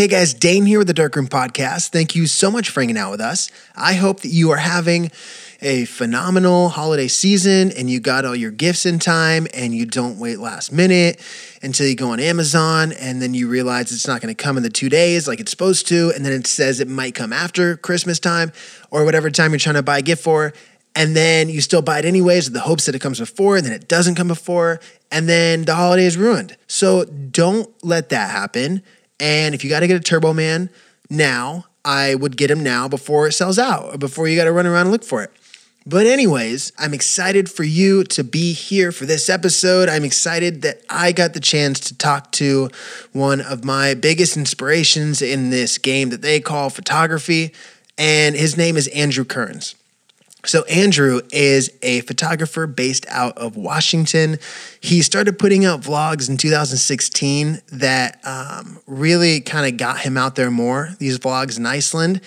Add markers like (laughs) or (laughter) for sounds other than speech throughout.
Hey guys, Dane here with the Darkroom Podcast. Thank you so much for hanging out with us. I hope that you are having a phenomenal holiday season and you got all your gifts in time and you don't wait last minute until you go on Amazon and then you realize it's not going to come in the two days like it's supposed to. And then it says it might come after Christmas time or whatever time you're trying to buy a gift for. And then you still buy it anyways with the hopes that it comes before and then it doesn't come before. And then the holiday is ruined. So don't let that happen. And if you got to get a Turbo Man now, I would get him now before it sells out or before you got to run around and look for it. But, anyways, I'm excited for you to be here for this episode. I'm excited that I got the chance to talk to one of my biggest inspirations in this game that they call photography, and his name is Andrew Kearns. So, Andrew is a photographer based out of Washington. He started putting out vlogs in 2016 that um, really kind of got him out there more, these vlogs in Iceland.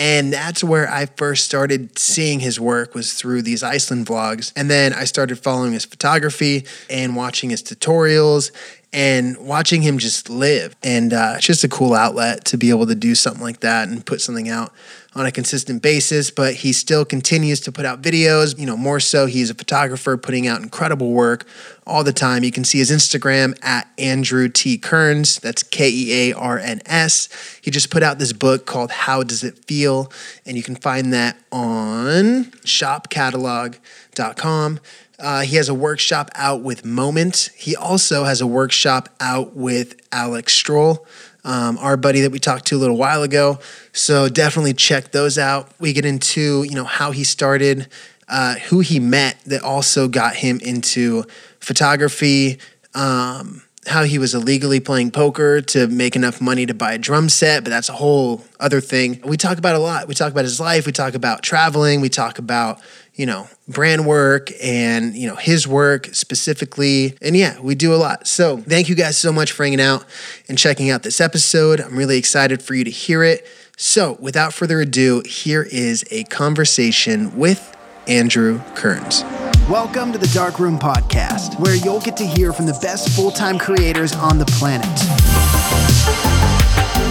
And that's where I first started seeing his work was through these Iceland vlogs. And then I started following his photography and watching his tutorials and watching him just live. And uh, it's just a cool outlet to be able to do something like that and put something out on a consistent basis. But he still continues to put out videos. You know, more so, he's a photographer putting out incredible work all the time. You can see his Instagram at Andrew T. Kearns. That's K E A R N S. He just put out this book called How Does It Feel? And you can find that on shopcatalog.com. Uh, he has a workshop out with Moment. He also has a workshop out with Alex Strohl, um, our buddy that we talked to a little while ago. So definitely check those out. We get into you know how he started, uh, who he met that also got him into photography. Um, how he was illegally playing poker to make enough money to buy a drum set, but that's a whole other thing. We talk about a lot. We talk about his life. We talk about traveling. We talk about you know, brand work and, you know, his work specifically. And yeah, we do a lot. So thank you guys so much for hanging out and checking out this episode. I'm really excited for you to hear it. So without further ado, here is a conversation with Andrew Kearns. Welcome to the Dark Room Podcast, where you'll get to hear from the best full time creators on the planet.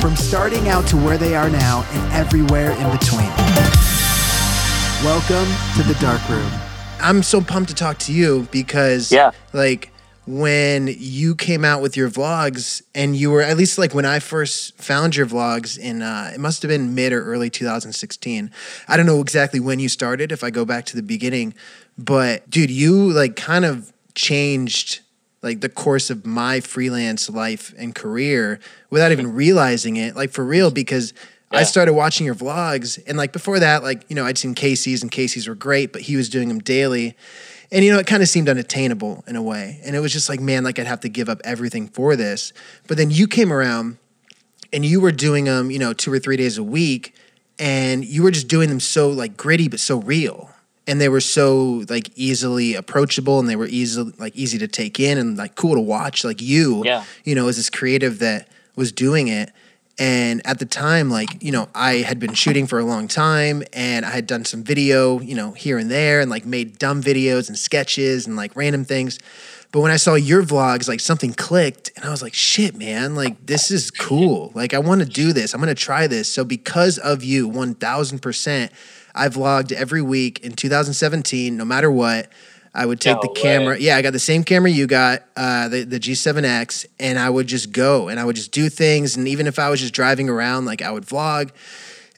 From starting out to where they are now and everywhere in between. Welcome to the dark room. I'm so pumped to talk to you because yeah. like when you came out with your vlogs and you were at least like when I first found your vlogs in uh, it must have been mid or early 2016. I don't know exactly when you started if I go back to the beginning, but dude, you like kind of changed like the course of my freelance life and career without even realizing it like for real because yeah. I started watching your vlogs, and like before that, like you know, I'd seen Casey's, and Casey's were great, but he was doing them daily, and you know, it kind of seemed unattainable in a way, and it was just like, man, like I'd have to give up everything for this. But then you came around, and you were doing them, you know, two or three days a week, and you were just doing them so like gritty but so real, and they were so like easily approachable, and they were easily like easy to take in and like cool to watch. Like you, yeah. you know, as this creative that was doing it and at the time, like, you know, I had been shooting for a long time and I had done some video, you know, here and there and like made dumb videos and sketches and like random things. But when I saw your vlogs, like something clicked and I was like, shit, man, like this is cool. Like I want to do this. I'm going to try this. So because of you, 1000%, I vlogged every week in 2017, no matter what. I would take no the camera. Way. Yeah, I got the same camera you got, uh, the the G7X, and I would just go and I would just do things. And even if I was just driving around, like I would vlog.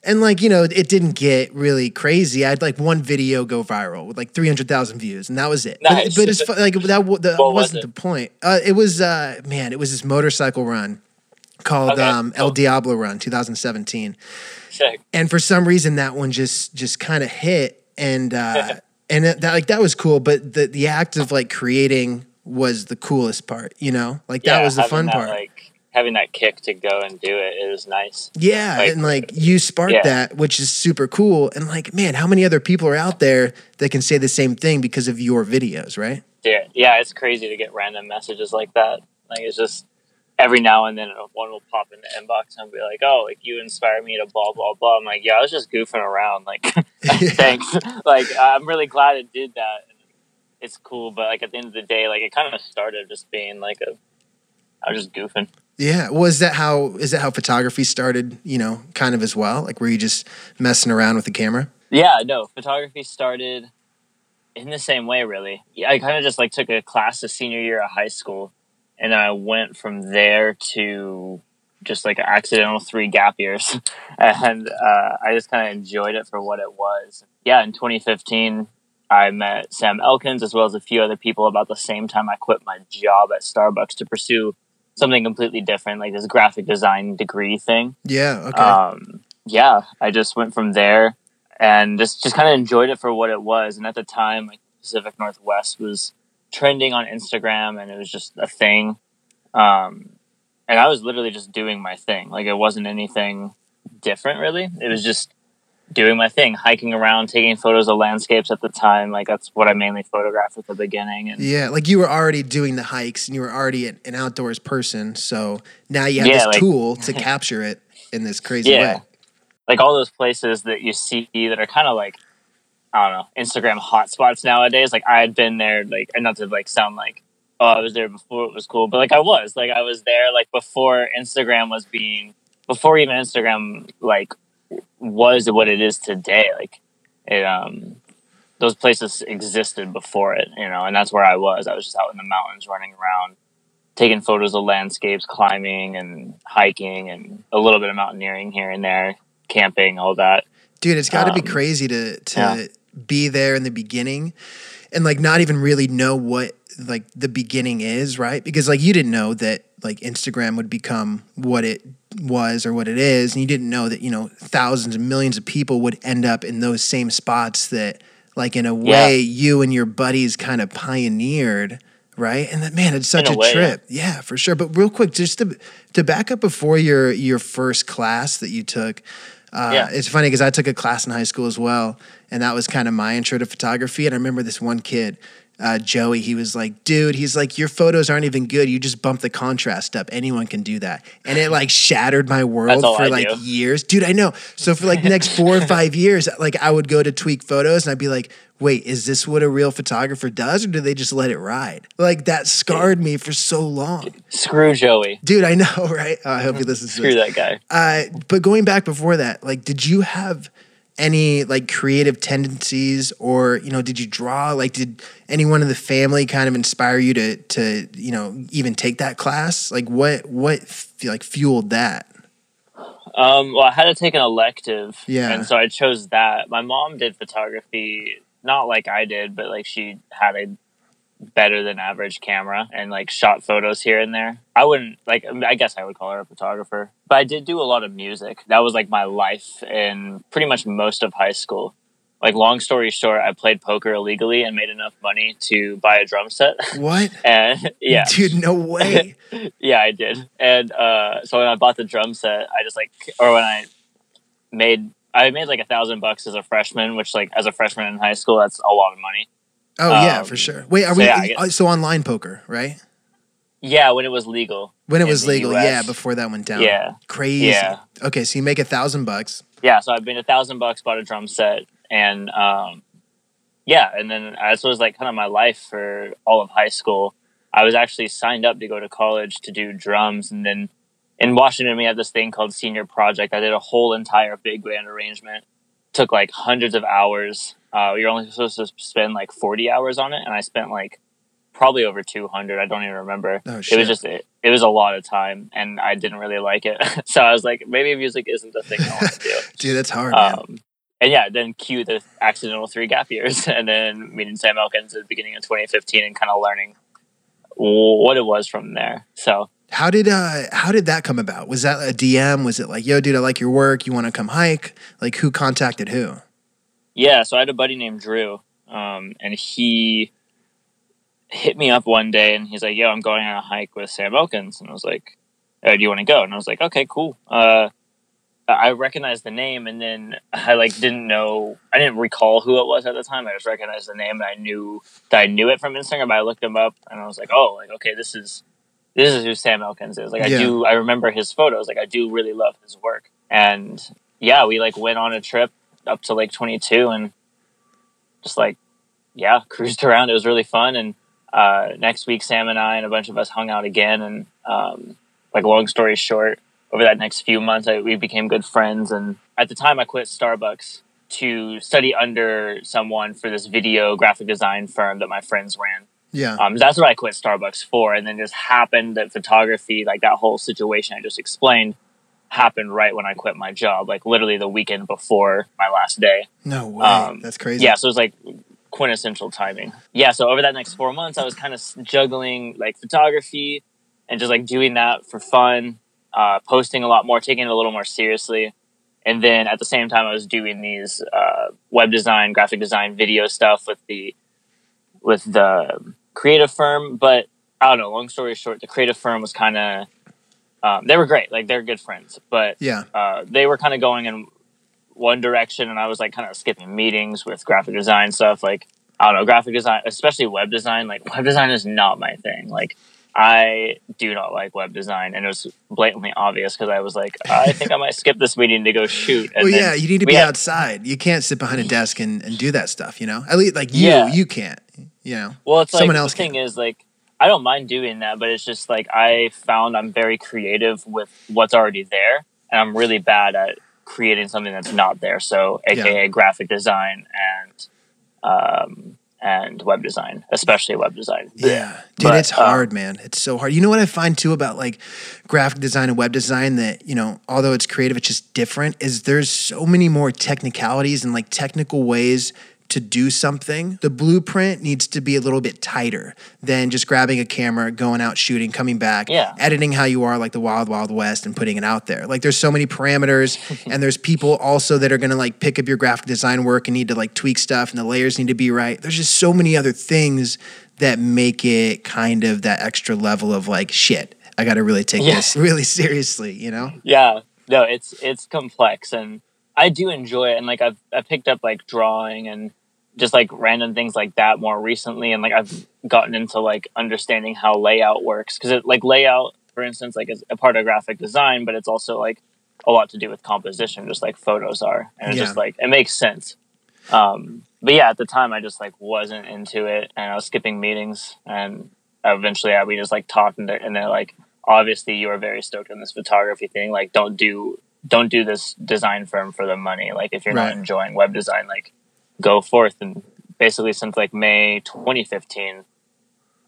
And like you know, it didn't get really crazy. I had like one video go viral with like three hundred thousand views, and that was it. Nice. But, but it's like that. that wasn't was the point. Uh, it was uh, man, it was this motorcycle run called okay. um, El Diablo Run 2017. Sick. And for some reason, that one just just kind of hit, and uh, (laughs) and that like that was cool. But the the act of like creating was the coolest part. You know, like yeah, that was the fun that, part. Like having that kick to go and do it, it was nice. Yeah, like, and like you sparked yeah. that, which is super cool. And like, man, how many other people are out there that can say the same thing because of your videos, right? Yeah, yeah, it's crazy to get random messages like that. Like it's just every now and then uh, one will pop in the inbox and be like, "Oh, like you inspire me to blah blah blah." I'm like, "Yeah, I was just goofing around." Like, (laughs) thanks. (laughs) like, I'm really glad it did that. It's cool, but like at the end of the day, like it kind of started just being like a, I was just goofing. Yeah. Was that how is that how photography started, you know, kind of as well? Like were you just messing around with the camera? Yeah, no, photography started in the same way really. yeah, I kind of just like took a class the senior year of high school and I went from there to just like accidental three gap years (laughs) and uh, I just kind of enjoyed it for what it was. Yeah, in 2015 I met Sam Elkins as well as a few other people about the same time I quit my job at Starbucks to pursue something completely different, like this graphic design degree thing. Yeah. Okay. Um, yeah, I just went from there and just just kind of enjoyed it for what it was. And at the time, like Pacific Northwest was trending on Instagram, and it was just a thing. Um, and I was literally just doing my thing. Like it wasn't anything different, really. It was just doing my thing, hiking around, taking photos of landscapes at the time. Like that's what I mainly photographed at the beginning. And yeah, like you were already doing the hikes and you were already an outdoors person. So now you have Yeah, this like- tool to (laughs) capture it in this crazy Yeah. way. like all those places that you see that are kind of like I don't know Instagram hotspots nowadays. Like I had been there, like and not to like sound like oh I was there before it was cool, but like I was, like I was there like before Instagram was being before even Instagram like was what it is today. Like it um those places existed before it, you know, and that's where I was. I was just out in the mountains running around taking photos of landscapes, climbing and hiking and a little bit of mountaineering here and there, camping, all that. Dude, it's got to be Um, crazy to to yeah. Be there in the beginning and like not even really know what like the beginning is, right? Because like you didn't know that like Instagram would become what it was or what it is, and you didn't know that you know thousands and millions of people would end up in those same spots that like in a way you and your buddies kind of pioneered. Right, and that man, it's such In a, a yeah. trip. Yeah, for sure. But real quick, just to to back up before your your first class that you took, uh, Yeah. it's funny because I took a class in high school as well, and that was kind of my intro to photography. And I remember this one kid, uh, Joey. He was like, "Dude, he's like, your photos aren't even good. You just bump the contrast up. Anyone can do that." And it like shattered my world for I like do. years, dude. I know. So for like next four or five years, like I would go to tweak photos, and I'd be like, "Wait, is this what a real photographer does, or do they just let it ride?" Like that scarred me for so long, Screw Joey. dude. I know, (laughs) right? Uh, I hope he listens to Screw that guy. Uh, but going back before that, like, did you have any like creative tendencies, or you know, did you draw? Like, did anyone in the family kind of inspire you to to you know even take that class? Like, what what like fueled that? Um, well, I had to take an elective, Yeah. and so I chose that. My mom did photography, not like I did, but like she had a better than average camera and like shot photos here and there. I wouldn't like. I, guess I would call her a photographer, but I did do a lot of music. That was like my life in pretty much most of high school. Like long story short, I played poker illegally and made enough money to buy a drum set. What? (laughs) and yeah, (laughs) dude, no way. (laughs) yeah, I did. And uh, so when I bought the drum set, I just like, or when I made, I made like a thousand bucks as a freshman, which like as a freshman in high school, that's a lot of money. Oh yeah, Um, for sure. Wait, are so we yeah, uh, so online poker, right? Yeah, when it was legal. When it was legal, US. yeah. Before that went down, Yeah. crazy. Yeah. Okay, so you make a thousand bucks. Yeah, so I made a thousand bucks, bought a drum set, and um, yeah, and then this was like kind of my life for all of high school. I was actually signed up to go to college to do drums, and then in Washington we have this thing called senior project. I did a whole entire big band arrangement. Took like hundreds of hours. Uh, you're only supposed to spend like 40 hours on it, and I spent like probably over 200. I don't even remember Oh it was just it, it was a lot of time and i didn't really like it (laughs) so i was like maybe music isn't the thing i want to do (laughs) dude, that's hard. man. um, and yeah then cue the accidental three gap years (laughs) and then meeting sam elkins at the beginning of 2015 and kind of learning what it was from there so How did uh how did that come about? Was that a DM? Was it like, yo, dude, I like your work. You want to come hike? Like, who contacted who? Yeah so i had a buddy named drew um, and he hit me up one day and he's like yo i'm going on a hike with sam elkins and i was like uh, do you want to go and i was like okay cool uh, I recognized the name, and then (laughs) I like didn't know. I didn't recall who it was at the time. I just recognized the name, and I knew that I knew it from Instagram. But I looked him up, and I was like, "Oh, like okay, this is this is who Sam Elkins is." Like Yeah. I do, I remember his photos. Like I do really love his work, and yeah, we like went on a trip up to Lake Twenty Two, and just like yeah, (laughs) cruised around. It was really fun, and uh, next week Sam and I and a bunch of us hung out again, and um, like long story short, over that next few months, I, we became good friends. And at the time, I quit Starbucks to study under someone for this video graphic design firm that my friends ran. Yeah. Um, that's what I quit Starbucks for. And then just happened that photography, like that whole situation I just explained, happened right when I quit my job, like literally the weekend before my last day. No way. Um, That's crazy. Yeah, so it was like quintessential timing. Yeah, so over that next four months, I was kind of juggling like photography and just like doing that for fun, uh, posting a lot more, taking it a little more seriously. And then at the same time, I was doing these uh, web design, graphic design, video stuff with the with the creative firm. But I don't know. Long story short, the creative firm was kind of um, they were great, like they're good friends, but Yeah. uh, they were kind of going in one direction, and I was like kind of skipping meetings with graphic design stuff. Like I don't know, graphic design, especially web design. Like web design is not my thing. Like I do not like web design, and it was blatantly obvious because I was like, I think I might skip this meeting to go shoot. And well, yeah, you need to be had- outside. You can't sit behind a desk and, and do that stuff, you know? At least, like, you, Yeah. you can't, you know? Well, it's Someone like else the thing is like I don't mind doing that, but it's just like I found I'm very creative with what's already there, and I'm really bad at creating something that's not there. So, aka graphic design and um, and web design, especially web design. Yeah. Dude, But, it's um, hard, man. It's so hard. You know what I find too about like graphic design and web design that, you know, although it's creative, it's just different, is there's so many more technicalities and like technical ways to do something. The blueprint needs to be a little bit tighter than just grabbing a camera, going out shooting, coming back, Yeah. editing how you are like the wild, wild west and putting it out there. Like there's so many parameters (laughs) and there's people also that are gonna like pick up your graphic design work and need to like tweak stuff and the layers need to be right. There's just so many other things that make it kind of that extra level of like shit. I got to really take Yeah. this (laughs) really seriously, you know? yeah no it's it's complex and i do enjoy it and like i've i picked up like drawing and just like random things like that more recently and like i've gotten into like understanding how layout works because it like layout for instance like is a part of graphic design but it's also like a lot to do with composition just like photos are and it's Yeah. just like it makes sense um but yeah at the time i just like wasn't into it and i was skipping meetings and eventually I, we just like talked and they're, and they're like obviously you are very stoked on this photography thing like don't do don't do this design firm for the money like if you're Right. not enjoying web design like go forth and basically since like may 2015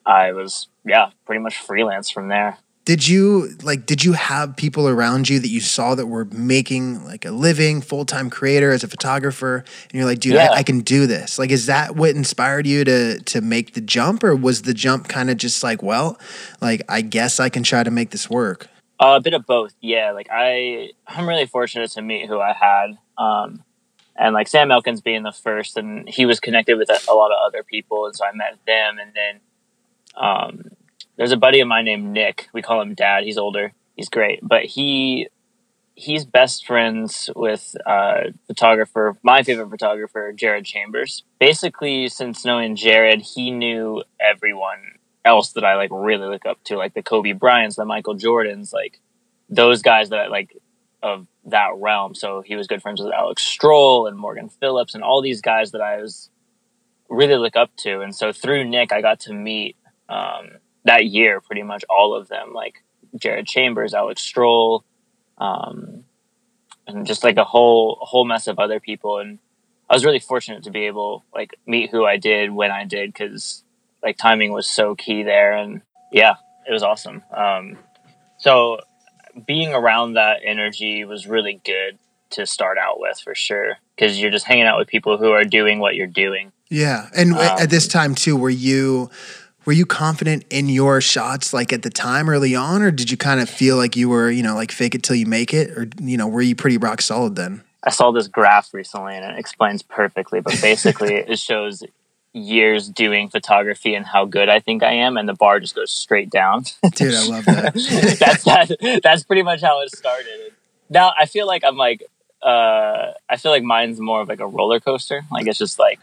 i was yeah pretty much freelance from there Did you like did you have people around you that you saw that were making like a living, full-time creator as a photographer and you're like, dude, Yeah. I, I can do this. Like is that what inspired you to to make the jump or was the jump kind of just like, well, like I guess I can try to make this work? Uh, a bit of both, yeah. Like I, I'm really fortunate to meet who I had, um, and like Sam Elkins being the first, and he was connected with a, lot of other people, and so I met them. And then um, there's a buddy of mine named Nick. We call him Dad. He's older. He's great, but he he's best friends with uh, photographer, my favorite photographer, Jared Chambers. Basically, since knowing Jared, he knew everyone else that I like really look up to, like the Kobe Bryants, the Michael Jordans, like those guys that like of that realm. So he was good friends with Alex Strohl and Morgan Phillips and all these guys that I was really look up to. And so through Nick, I got to meet um, that year pretty much all of them, like Jared Chambers, Alex Strohl, um, and just like a whole a whole mess of other people. And I was really fortunate to be able like meet who I did when I did because like timing was so key there. And yeah, it was awesome. Um, so being around that energy was really good to start out with for sure because you're just hanging out with people who are doing what you're doing. Yeah. And Um, at this time too, were you were you confident in your shots like at the time early on or did you kind of feel like you were, you know, like fake it till you make it or you know, were you pretty rock solid then? I saw this graph recently and it explains perfectly, but basically (laughs) it shows years doing photography and how good I think I am, and the bar just goes straight down. Dude, I love that. (laughs) that's that. That's pretty much how it started. Now I feel like I'm like, uh, I feel like mine's more of like a roller coaster. Like it's just like,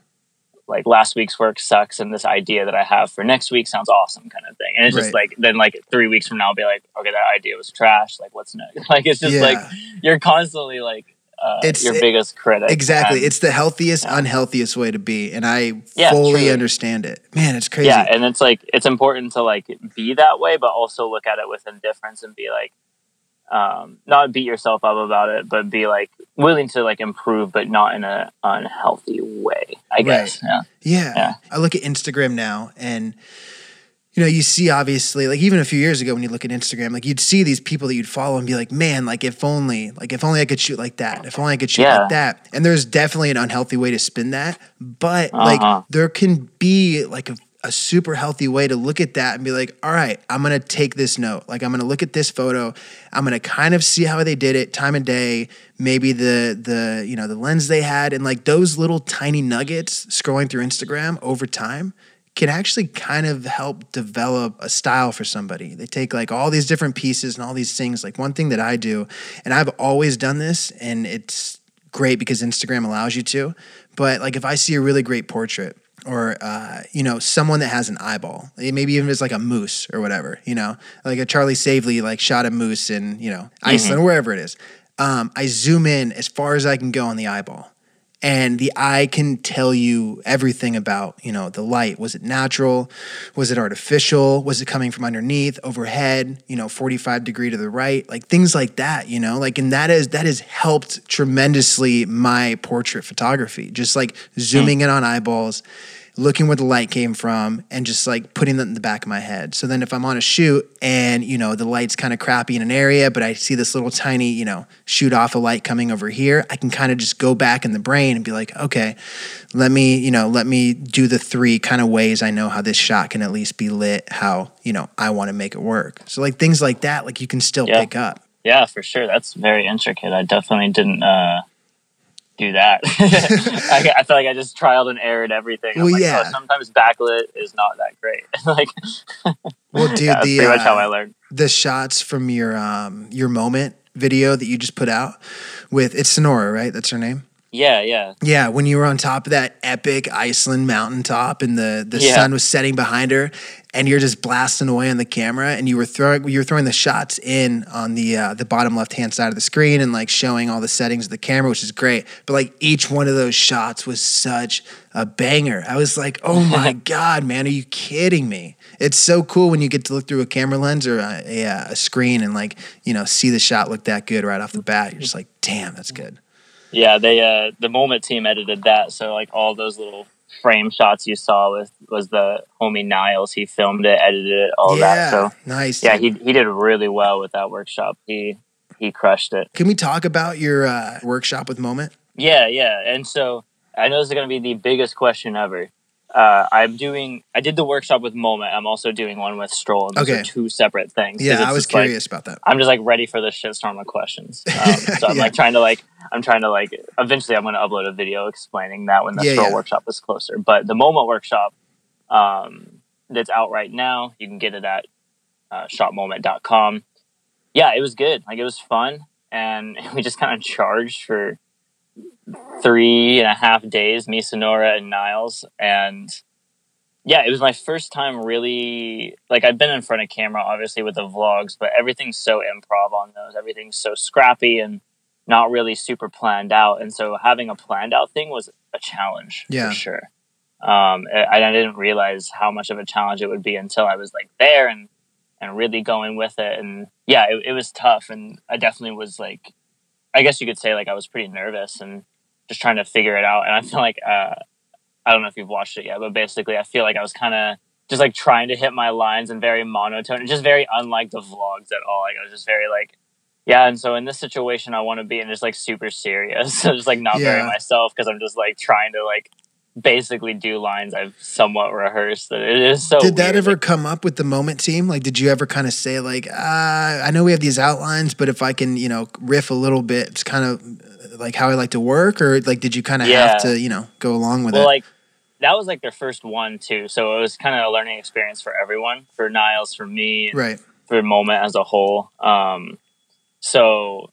like last week's work sucks, and this idea that I have for next week sounds awesome, kind of thing. And it's just like then like three weeks from now, I'll be like, okay, that idea was trash. Like what's next? (laughs) Like it's just Yeah. like you're constantly like uh, It's- your it- biggest critic. Exactly. And- it's the healthiest, Yeah. unhealthiest way to be. And I Yeah, fully truly. understand it. Man, it's crazy. yeah, and it's like it's important to like be that way, but also look at it with indifference and be like, um, not beat yourself up about it, but be like willing to like improve, but not in a unhealthy way. I guess. Yeah. Yeah. Yeah. I look at Instagram now and you know, you see obviously like even a few years ago when you look at Instagram, like you'd see these people that you'd follow and be like, man, like if only, like if only I could shoot like that, if only I could shoot Yeah. like that. And there's definitely an unhealthy way to spin that, but Uh-huh. like there can be like a, a super healthy way to look at that and be like, all right, I'm gonna take this note. Like I'm gonna look at this photo. I'm gonna kind of see how they did it, time of day, maybe the the you know the lens they had, and like those little tiny nuggets scrolling through Instagram over time can actually kind of help develop a style for somebody. They take like all these different pieces and all these things. Like one thing that I do, and I've always done this, and it's great because Instagram allows you to. But like if I see a really great portrait or uh, you know someone that has an eyeball, maybe even if it's like a moose or whatever, you know, like a Charlie Savely like shot a moose in you know Iceland or wherever it is. Um, I zoom in as far as I can go on the eyeball and the eye can tell you everything about you know the light. Was it natural? Was it artificial? Was it coming from underneath overhead you know 45 degree to the right? Like things like that you know? Like and that is that has helped tremendously my portrait photography. Just like zooming in on eyeballs looking where the light came from and just like putting that in the back of my head. So then if I'm on a shoot and, you know, the light's kind of crappy in an area, but I see this little tiny, you know, shoot off a light coming over here, I can kind of just go back in the brain and be like, okay, let me, you know, let me do the three kind of ways I know how this shot can at least be lit, how, you know, I want to make it work. So like things like that, like you can still Yeah. pick up. Yeah, for sure. That's very intricate. I definitely didn't uh, do that. (laughs) I, I feel like I just trialed and errored everything. Well, like, yeah. oh, sometimes backlit is not that great. (laughs) like, Well, dude, yeah, that's the, pretty much how uh, I learned. the shots from your um your moment video that you just put out with it's Sonora, right? That's her name. Yeah, yeah, Yeah, when you were on top of that epic Iceland mountaintop and the the Yeah. sun was setting behind her, and you're just blasting away on the camera, and you were throwing you were throwing the shots in on the uh, the bottom left hand side of the screen and like showing all the settings of the camera, which is great. But like each one of those shots was such a banger. I was like, oh (laughs) my god, man, are you kidding me? It's so cool when you get to look through a camera lens or a, a, a screen and like you know see the shot look that good right off the bat. You're just like, damn, that's good. Yeah. They uh, the moment team edited that, so like all those little frame shots you saw with was the homie Niles. He filmed it, edited it, all yeah, that. So nice. yeah, he he did really well with that workshop. He he crushed it. Can we talk about your uh, workshop with Moment? Yeah, yeah. And so I know this is going to be the biggest question ever. Uh, I'm doing. I did the workshop with Moment. I'm also doing one with Strohl. And those Okay. are two separate things. Yeah, I was just like- curious about that. I'm just like ready for the shitstorm of questions. (laughs) Um, so I'm Yeah. like trying to like. I'm trying to like. Eventually, I'm going to upload a video explaining that when the Yeah, Strohl yeah. workshop is closer. But the Moment workshop, um, that's out right now. You can get it at uh, shopmoment.com. Yeah, it was good. Like it was fun, and (laughs) we just kind of charged for three and a half days. Me, Sonora, and Niles, and yeah, it was my first time really like I've been in front of camera, obviously with the vlogs, but everything's so improv on those. Everything's so scrappy and not really super planned out, and so having a planned out thing was a challenge Yeah. for sure. Um, and I didn't realize how much of a challenge it would be until I was like there and and really going with it. And yeah, it, it was tough, and I definitely was like, I guess you could say like I was pretty nervous and just trying to figure it out. And I feel like uh, I don't know if you've watched it yet, but basically, I feel like I was kind of just like trying to hit my lines and very monotone, and just very unlike the vlogs at all. Like I was just very like, yeah. And so in this situation, I want to be and just like super serious, (laughs) so just like not very myself because I'm just like trying to like basically do lines I've somewhat rehearsed. It is so. did that weird. ever come up with the moment team? Like, did you ever kind of say like, uh, I know we have these outlines, but if I can, you know, riff a little bit, it's kind of like how I like to work, or like, did you kind of Yeah. have to, you know, go along with well, it? like that was like their first one too, so it was kind of a learning experience for everyone, for Niles, for me, right. for the moment as a whole. Um, so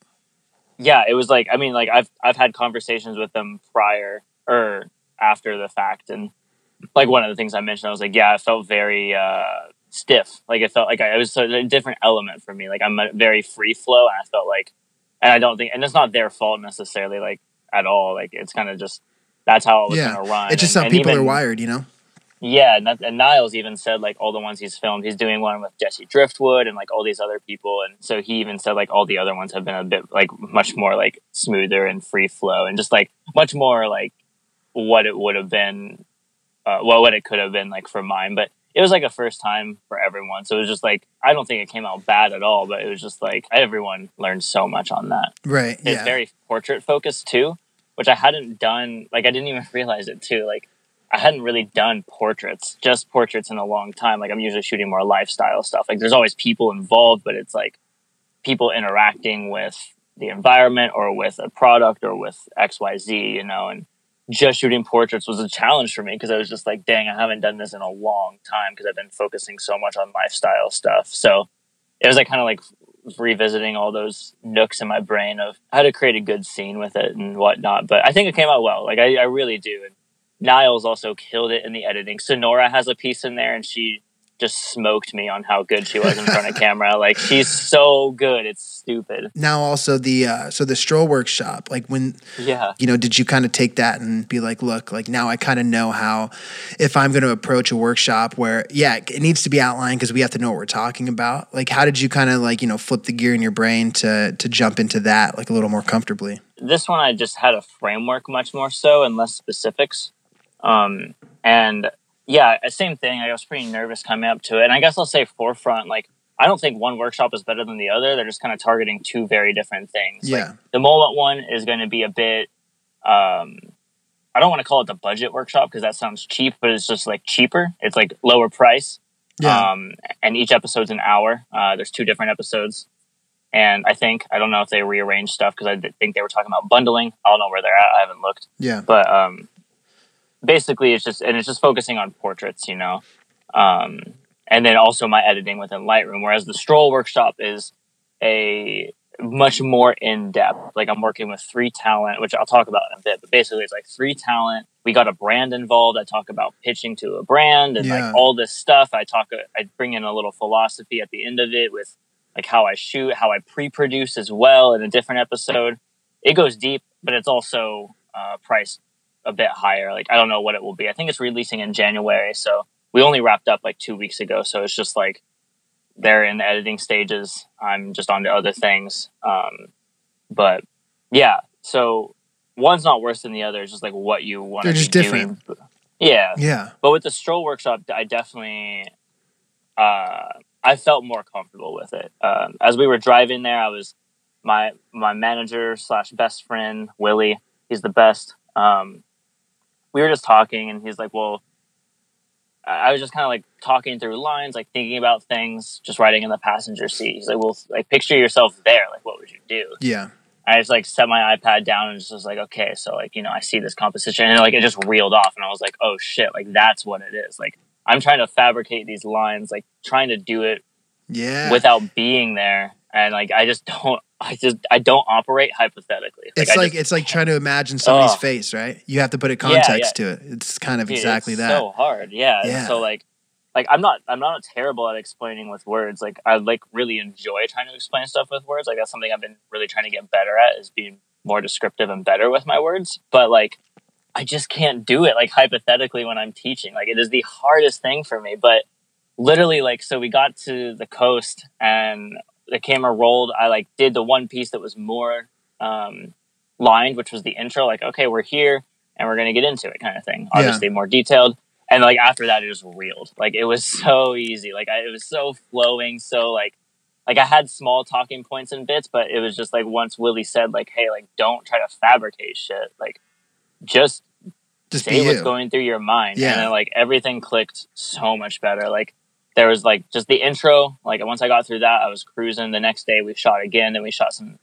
yeah, it was like I mean, like I've I've had conversations with them prior or after the fact, and like one of the things I mentioned, I was like, yeah, it felt very uh, stiff. Like it felt like I, it was a different element for me. Like I'm a very free flow, and I felt like and I don't think, and it's not their fault necessarily, like at all. Like it's kind of just that's how it was Yeah. gonna run. It's just and, how and people even- are wired, you know? Yeah, and, that, and Niles even said like all the ones he's filmed, he's doing one with Jesse Driftwood and like all these other people, and so he even said like all the other ones have been a bit like much more like smoother and free flow and just like much more like what it would have been, uh, well, what it could have been like for mine, but it was like a first time for everyone, so it was just like I don't think it came out bad at all, but it was just like everyone learned so much on that. Right. It's Yeah. very portrait focused too, which I hadn't done. Like I didn't even (laughs) realize it too. Like I hadn't really done portraits, just portraits in a long time. Like I'm usually shooting more lifestyle stuff. Like there's always people involved, but it's like people interacting with the environment or with a product or with X Y Z. You know, and just shooting portraits was a challenge for me because I was just like, dang, I haven't done this in a long time because I've been focusing so much on lifestyle stuff. So it was like kind of like revisiting all those nooks in my brain of how to create a good scene with it and whatnot. But I think it came out well. Like I, I really do. And Niles also killed it in the editing. Sonora has a piece in there and she just smoked me on how good she was in front of (laughs) camera. Like she's so good. It's stupid. Now also the uh so the Strohl workshop, like when Yeah. you know, did you kind of take that and be like, look, like now I kind of know how, if I'm going to approach a workshop where, yeah, it needs to be outlined because we have to know what we're talking about. Like, how did you kind of like, you know, flip the gear in your brain to to jump into that like a little more comfortably? this one I just had a framework much more so and less specifics. Um, and yeah, uh, same thing. I was pretty nervous coming up to it. And I guess I'll say forefront, like, I don't think one workshop is better than the other. They're just kind of targeting two very different things. Like, Yeah. the moment one is going to be a bit, um, I don't want to call it the budget workshop because that sounds cheap, but it's just like cheaper. It's like lower price. Yeah. Um, and each episode's an hour. Uh, there's two different episodes. And I think, I don't know if they rearranged stuff because I think they were talking about bundling. I don't know where they're at. I haven't looked. yeah. But um, basically, it's just, and it's just focusing on portraits, you know. Um, and then also my editing within Lightroom. Whereas the Strohl workshop is a much more in depth. Like I'm working with three talent, which I'll talk about in a bit. But basically, it's like three talent. We got a brand involved. I talk about pitching to a brand and Yeah. like all this stuff. I talk. I bring in a little philosophy at the end of it with like how I shoot, how I pre-produce as well in a different episode. It goes deep, but it's also uh, priced a bit higher. Like I don't know what it will be. I think it's releasing in January, so we only wrapped up like two weeks ago. So it's just like they're in the editing stages. I'm just on to other things. Um, but yeah, so one's not worse than the other. It's just like what you want to They're just different. doing. Yeah, Yeah. but with the Strohl workshop, I definitely, uh, I felt more comfortable with it. Um, as we were driving there, I was my my manager slash best friend Willie. He's the best. Um, we were just talking, and he's like, "Well." I was just kind of like talking through lines, like thinking about things, just writing in the passenger seat. He's like, "Well, like picture yourself there. Like, what would you do?" Yeah. I just like set my iPad down and just was like, okay, so like, you know, I see this composition and like it just reeled off and I was like, oh shit, like that's what it is. Like I'm trying to fabricate these lines, like trying to do it Yeah. without being there. And like I just (laughs) don't I just I don't operate hypothetically. it's like just- it's like trying to imagine somebody's Ugh. face, right? You have to put a Yeah, context to it. It's kind of Dude, exactly it's that. So hard, yeah. Yeah. So like, like I'm not I'm not terrible at explaining with words. Like I like really enjoy trying to explain stuff with words. Like that's something I've been really trying to get better at is being more descriptive and better with my words. But like, I just can't do it. Like hypothetically when I'm teaching, like it is the hardest thing for me. But literally, like so we got to the coast and the camera rolled. I like did the one piece that was more um, lined, which was the intro. Like okay, we're here and we're gonna get into it, kind of thing. Yeah. Obviously more detailed. And like after that, it just reeled. Like it was (laughs) so easy. Like I, it was so flowing. So like, like I had small talking points and bits, but it was just like once Willie said like, "Hey, like don't try to fabricate shit. Like just Just say what's you. going through your mind." Yeah. And then like everything clicked so much better. Like there was like just the intro. Like once I got through that, I was cruising. The next day we shot again. Then we shot some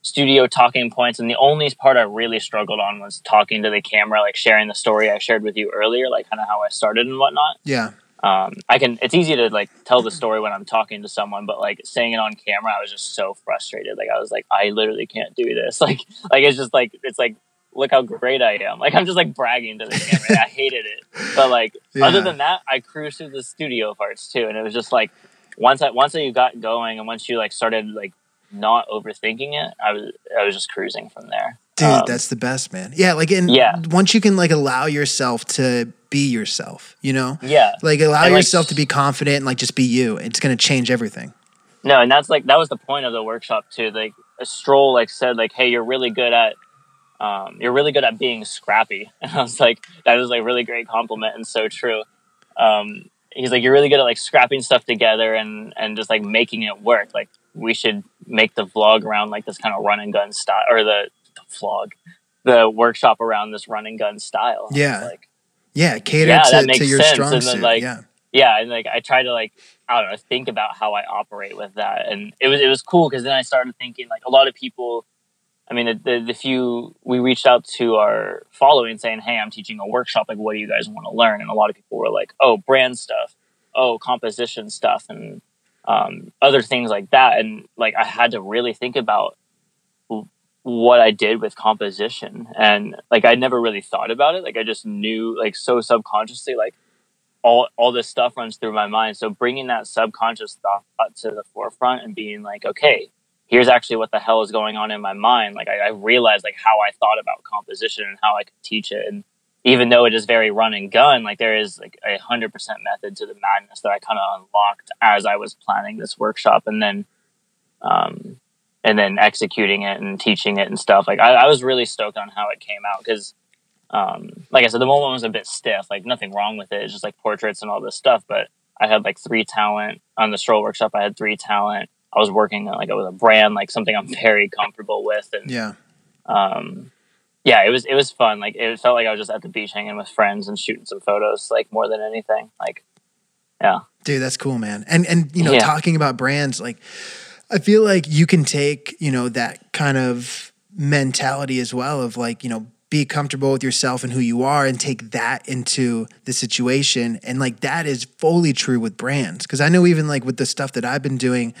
studio talking points and the only part i really struggled on was talking to the camera like sharing the story i shared with you earlier like kind of how i started and whatnot yeah. um, I can. It's easy to like tell the story when I'm talking to someone, but like saying it on camera, I was just so frustrated. Like I was like, I literally can't do this. (laughs) Like, like it's just like it's like look how great I am. Like I'm just like bragging to the camera. I (laughs) hated it, but like other than that, I cruised through the studio parts too, and it was just like once I once you got going and once you like started like not overthinking it, I was I was just cruising from there. Dude, Um, that's the best, man. Yeah, like in Yeah. once you can like allow yourself to be yourself, you know? yeah. Like allow And, like, yourself to be confident and like just be you. It's gonna change everything. No, and that's like that was the point of the workshop too. Like a Strohl like said like, "Hey, you're really good at um, you're really good at being scrappy," (laughs) and I was like, "That was like really great compliment and so true." Um, he's like, "You're really good at like scrapping stuff together and and just like making it work." Like we should make the vlog around like this kind of run and gun style, or the, the vlog, the workshop around this run and gun style. Yeah. like Yeah, cater Yeah, to, that to your sense. strong And then, suit. like, yeah. yeah and like i try to like i don't know think about how i operate with that and it was it was cool because then i started thinking like a lot of people i mean the, the, few we reached out to our following saying hey i'm teaching a workshop. Like what do you guys want to learn? And a lot of people were like oh brand stuff. Oh composition stuff and um, other things like that. And like i had to really think about what i did with composition. And like i never really thought about it. Like i just knew like so subconsciously like all all this stuff runs through my mind. So bringing that subconscious thought to the forefront and being like, okay, here's actually what the hell is going on in my mind. Like I, I realized like how I thought about composition and how I could teach it. And even though it is very run and gun, like there is like a hundred percent method to the madness that I kind of unlocked as I was planning this workshop and then um and then executing it and teaching it and stuff. Like I, I was really stoked on how it came out because um, like I said, the moment was a bit stiff. Like nothing wrong with it. It's just like portraits and all this stuff. But I had like three talent on the Strohl workshop. I had three talent. I was working like it was a brand, like something I'm (laughs) very comfortable with, and Yeah. um, yeah, it was it was fun. Like it felt like I was just at the beach hanging with friends and shooting some photos, like more than anything. Like, yeah, Dude, that's cool, man. And and you know, Yeah. talking about brands, like I feel like you can take, you know, that kind of mentality as well of like, you know, be comfortable with yourself and who you are and take that into the situation. And like that is fully true with brands. Cause I know even like with the stuff that I've been doing,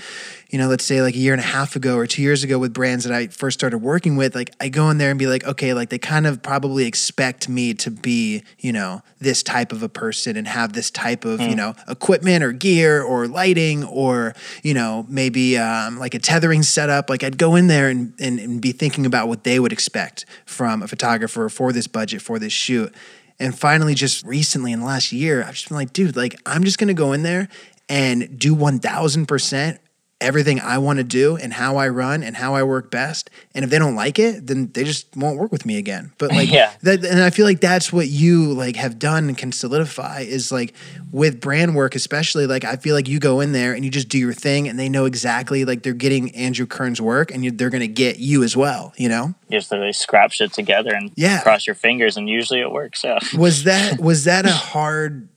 you know, let's say like a year and a half ago or two years ago with brands that I first started working with, like I go in there and be like, okay, like they kind of probably expect me to be, you know, this type of a person and have this type of, you know, equipment or gear or lighting or, you know, maybe um, like a tethering setup. Like I'd go in there and, and, and be thinking about what they would expect from a photographer for this budget, for this shoot. And finally, just recently in the last year, I've just been like, dude, like I'm just gonna go in there and do 1000% everything I want to do and how I run and how I work best. And if they don't like it, then they just won't work with me again. But like (laughs) Yeah. that and I feel like that's what you like have done and can solidify is like with brand work especially like I feel like you go in there and you just do your thing and they know exactly like they're getting Andrew Kearns' work and you, they're going to get you as well, you know? you just literally scrap shit together and Yeah. cross your fingers, and usually it works. Yeah. Was that (laughs) was that a hard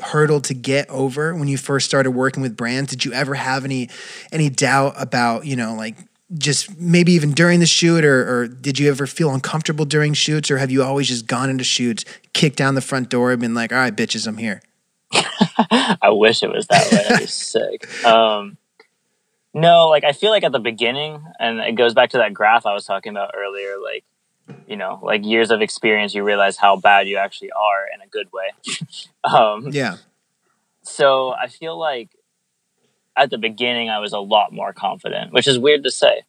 hurdle to get over when you first started working with brands? Did you ever have any any doubt about, you know, like just maybe even during the shoot or, or did you ever feel uncomfortable during shoots or have you always just gone into shoots, kicked down the front door and been like, all right, bitches, I'm here? (laughs) I wish it was that way. That'd be sick. Um, no, like I feel like at the beginning, and it goes back to that graph I was talking about earlier. Like, you know, like years of experience, you realize how bad you actually are in a good way. (laughs) um, Yeah. so I feel like at the beginning I was a lot more confident, which is weird to say.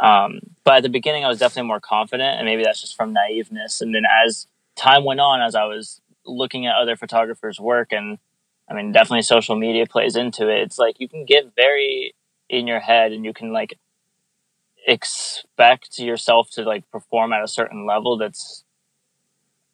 Um, but at the beginning I was definitely more confident, and maybe that's just from naiveness. And then as time went on, as I was looking at other photographers' work, and I mean, definitely social media plays into it. It's like you can get very in your head, and you can like expect yourself to like perform at a certain level that's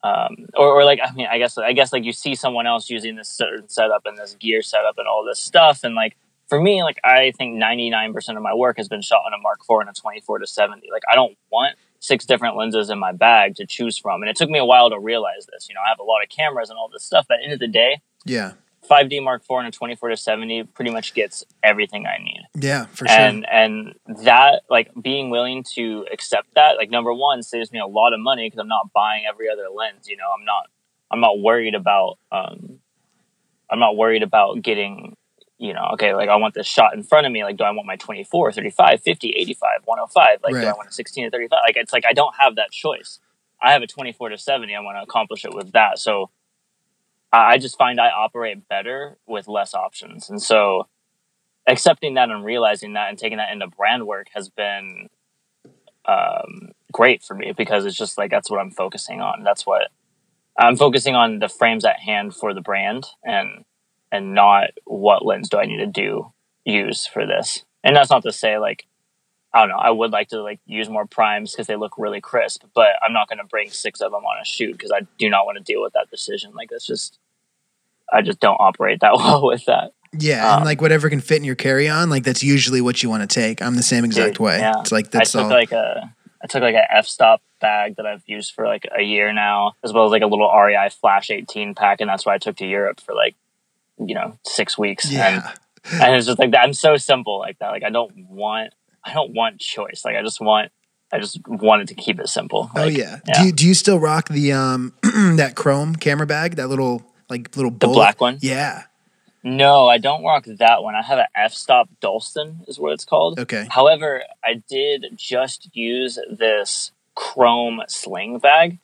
um, or, or like I mean I guess I guess like you see someone else using this certain setup and this gear setup and all this stuff and like for me like I think 99% of my work has been shot on a Mark IV and a 24 to 70 like I don't want six different lenses in my bag to choose from and it took me a while to realize this you know I have a lot of cameras and all this stuff but at the end of the day Yeah. 5D Mark IV and a 24 to 70 pretty much gets everything I need Yeah, for sure. and and that like being willing to accept that like number one saves me a lot of money because i'm not buying every other lens you know? I'm not i'm not worried about um i'm not worried about getting you know okay like i want this shot in front of me like do i want my 24 35 50 85 105 like do i want a 16 to 35 like it's like i don't have that choice. I have a 24 to 70 i want to accomplish it with that. So I just find i operate better with less options. And so accepting that and realizing that and taking that into brand work has been um, great for me because it's just like that's what I'm focusing on. That's what I'm focusing on the frames at hand for the brand and and not what lens do I need to do use for this. And that's not to say like I don't know. I would like to like use more primes because they look really crisp, but I'm not going to bring six of them on a shoot because I do not want to deal with that decision. Like that's just I just don't operate that (laughs) well with that. Yeah, um, and like whatever can fit in your carry on, like that's usually what you want to take. I'm the same exact dude, way. Yeah. It's like that's I took all. like a I took like a f stop bag that I've used for like a year now, as well as like a little REI Flash 18 pack, and that's what I took to Europe for like you know six weeks. Yeah. And, and it's just like that. I'm so simple like that. Like I don't want I don't want choice. Like I just want I just wanted to keep it simple. Oh, like, oh yeah. yeah. Do you do you still rock the um (clears throat) that chrome camera bag? That little like little the black one? Yeah. No, I don't rock that one. I have an f-stop Dalston is what it's called. Okay. However, I did just use this chrome sling bag.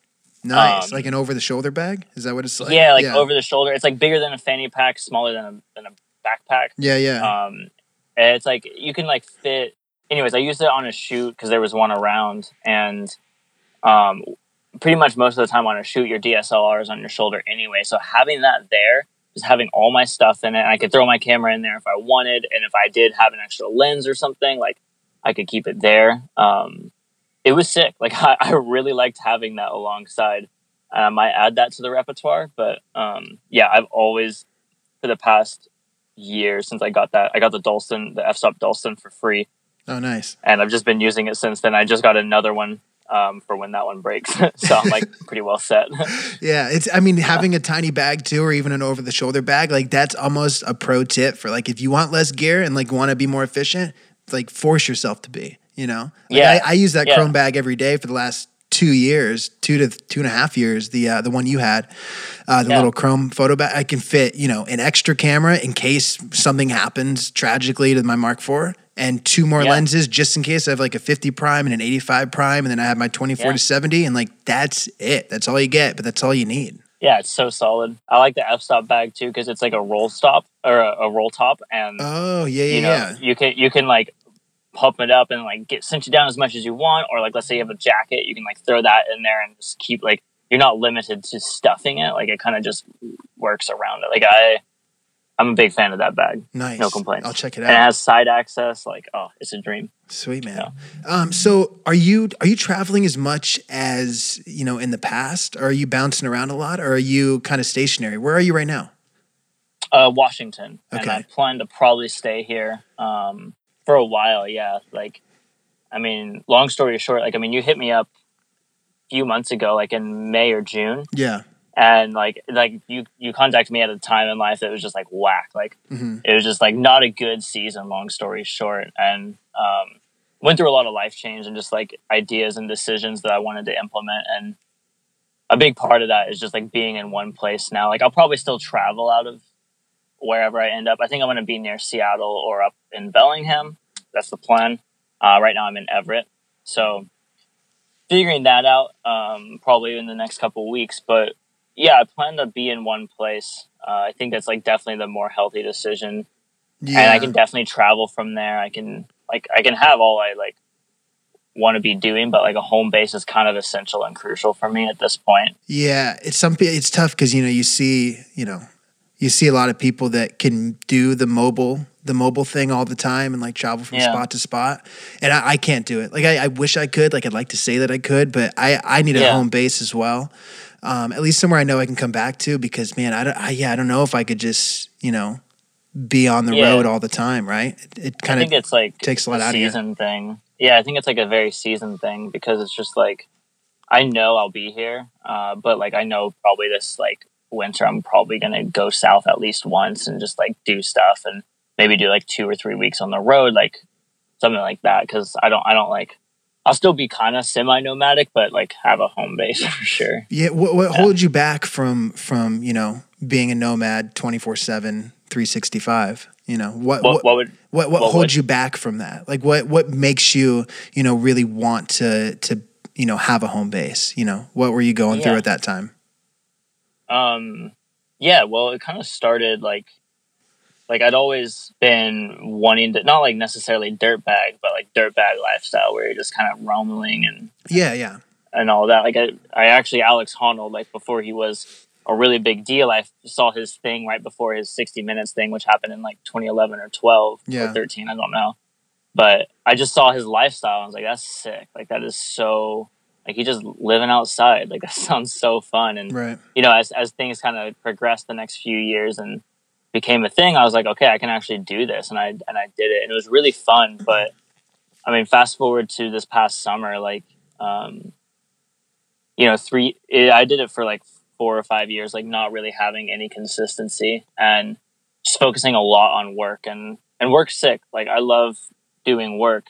Nice, um, like an over-the-shoulder bag. Is that what it's like? Yeah, like yeah. over the shoulder. It's like bigger than a fanny pack, smaller than a, than a backpack. Yeah, yeah. Um, it's like you can like fit. Anyways, I used it on a shoot because there was one around, and um, pretty much most of the time on a shoot, your DSLR is on your shoulder anyway. So having that there just having all my stuff in it. I could throw my camera in there if I wanted, and if I did have an extra lens or something, like I could keep it there. Um, it was sick. (laughs) Like I, I, really liked having that alongside. I might add that to the repertoire, but um, yeah, I've always for the past year since I got that, I got the Dalston, the f-stop Dalston for free. Oh, nice! And I've just been using it since then. I just got another one um, for when that one breaks. (laughs) so I'm like (laughs) pretty well set. yeah, it's. I mean, having a tiny bag too, or even an over the shoulder bag, like that's almost a pro tip for like if you want less gear and like want to be more efficient, like force yourself to be. You know, like, yeah. I, I use that yeah. Chrome bag every day for the last two years, two to two and a half years. The uh, the one you had, uh, the yeah. little Chrome photo bag, I can fit you know an extra camera in case something happens tragically to my Mark IV and two more yeah. lenses just in case I have like a 50 prime and an 85 prime, and then I have my 24 yeah. to 70, and like that's it. That's all you get, but that's all you need. Yeah, it's so solid. I like the f-stop bag too because it's like a roll stop or a, a, roll top, and oh yeah, yeah, you know, yeah. You can you can like pump it up and like get cinch it down as much as you want, or like let's say you have a jacket, you can like throw that in there and just keep like you're not limited to stuffing it. Like it kind of just works around it. Like I I'm a big fan of that bag. Nice. No complaints. I'll check it out. And it has side access. Like, oh, it's a dream. Sweet man. Yeah. Um, so are you are you traveling as much as you know in the past? Or are you bouncing around a lot, or are you kind of stationary? Where are you right now? Uh, Washington. Okay. And I plan to probably stay here um, for a while. Yeah. Like, I mean, long story short, like, I mean, you hit me up a few months ago, like in May or June. Yeah and like like you you contacted me at a time in life that was just like whack. Like mm-hmm. it was just like not a good season long story short. And um, went through a lot of life change and just like ideas and decisions that i wanted to implement. And a big part of that is just like being in one place now. Like i'll probably still travel out of wherever i end up. I think i'm going to be near seattle or up in bellingham. That's the plan. Uh, right now i'm in everett. So figuring that out um, probably in the next couple weeks. But yeah, I plan to be in one place. Uh, I think that's like definitely the more healthy decision. Yeah. And I can definitely travel from there. I can like I can have all I like want to be doing, but like a home base is kind of essential and crucial for me at this point. Yeah, it's some it's tough because you know you see you know you see a lot of people that can do the mobile the mobile thing all the time and like travel from yeah. spot to spot and I, I can't do it like I, I, wish i could like i'd like to say that i could but i i need a yeah. home base as well um, at least somewhere I know I can come back to because man, I, don't, I yeah, I don't know if I could just you know be on the yeah. road all the time, right? It, it kind of it's like takes a lot a out of season thing. Yeah, I think it's like a very season thing because it's just like I know I'll be here, uh, but like I know probably this like winter I'm probably gonna go south at least once and just like do stuff and maybe do like two or three weeks on the road, like something like that. Because I don't I don't like I'll still be kind of semi nomadic, but like have a home base (laughs) for sure. Yeah. What, what yeah. holds you back from from you know being a nomad 24 7 365 you know what what, what would what, what, what holds would? you back from that like what what makes you you know really want to to you know have a home base you know what were you going yeah. through at that time um yeah well it kind of started like like I'd always been wanting to not like necessarily dirt bag, but like dirt bag lifestyle where you're just kind of roaming and yeah, yeah, and all that. Like I, I actually Alex Honnold, like before he was a really big deal, I saw his thing right before his 60 Minutes thing, which happened in like 2011 or 12 Yeah. or 13, I don't know. But I just saw his lifestyle. I was like, that's sick. Like that is so like he just living outside. Like (laughs) that sounds so fun. And right. you know, as as things kind of progressed the next few years and became a thing, I was like, okay, I can actually do this, and I and I did it, and it was really fun. But I mean, fast forward to this past summer, like, um, you know, three, it, I did it for like four or five years, like not really having any consistency and just focusing a lot on work and and work's sick. Like I love doing work,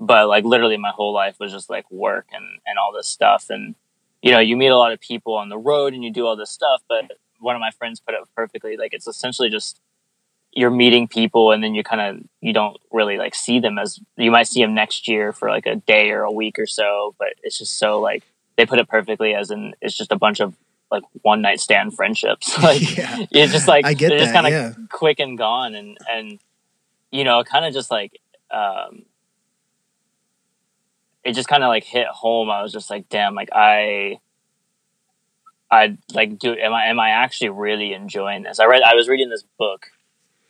but like literally my whole life was just like work and and all this stuff and you know you meet a lot of people on the road and you do all this stuff but one of my friends put it perfectly like it's essentially just you're meeting people and then you kind of you don't really like see them as you might see them next year for like a day or a week or so but it's just so like they put it perfectly as in it's just a bunch of like one night stand friendships. (laughs) Like yeah, it's just like I get they're just kind of Yeah, quick and gone and and you know kind of just like um it just kind of like hit home. I was just like damn like i i like do am i am i actually really enjoying this i read i was reading this book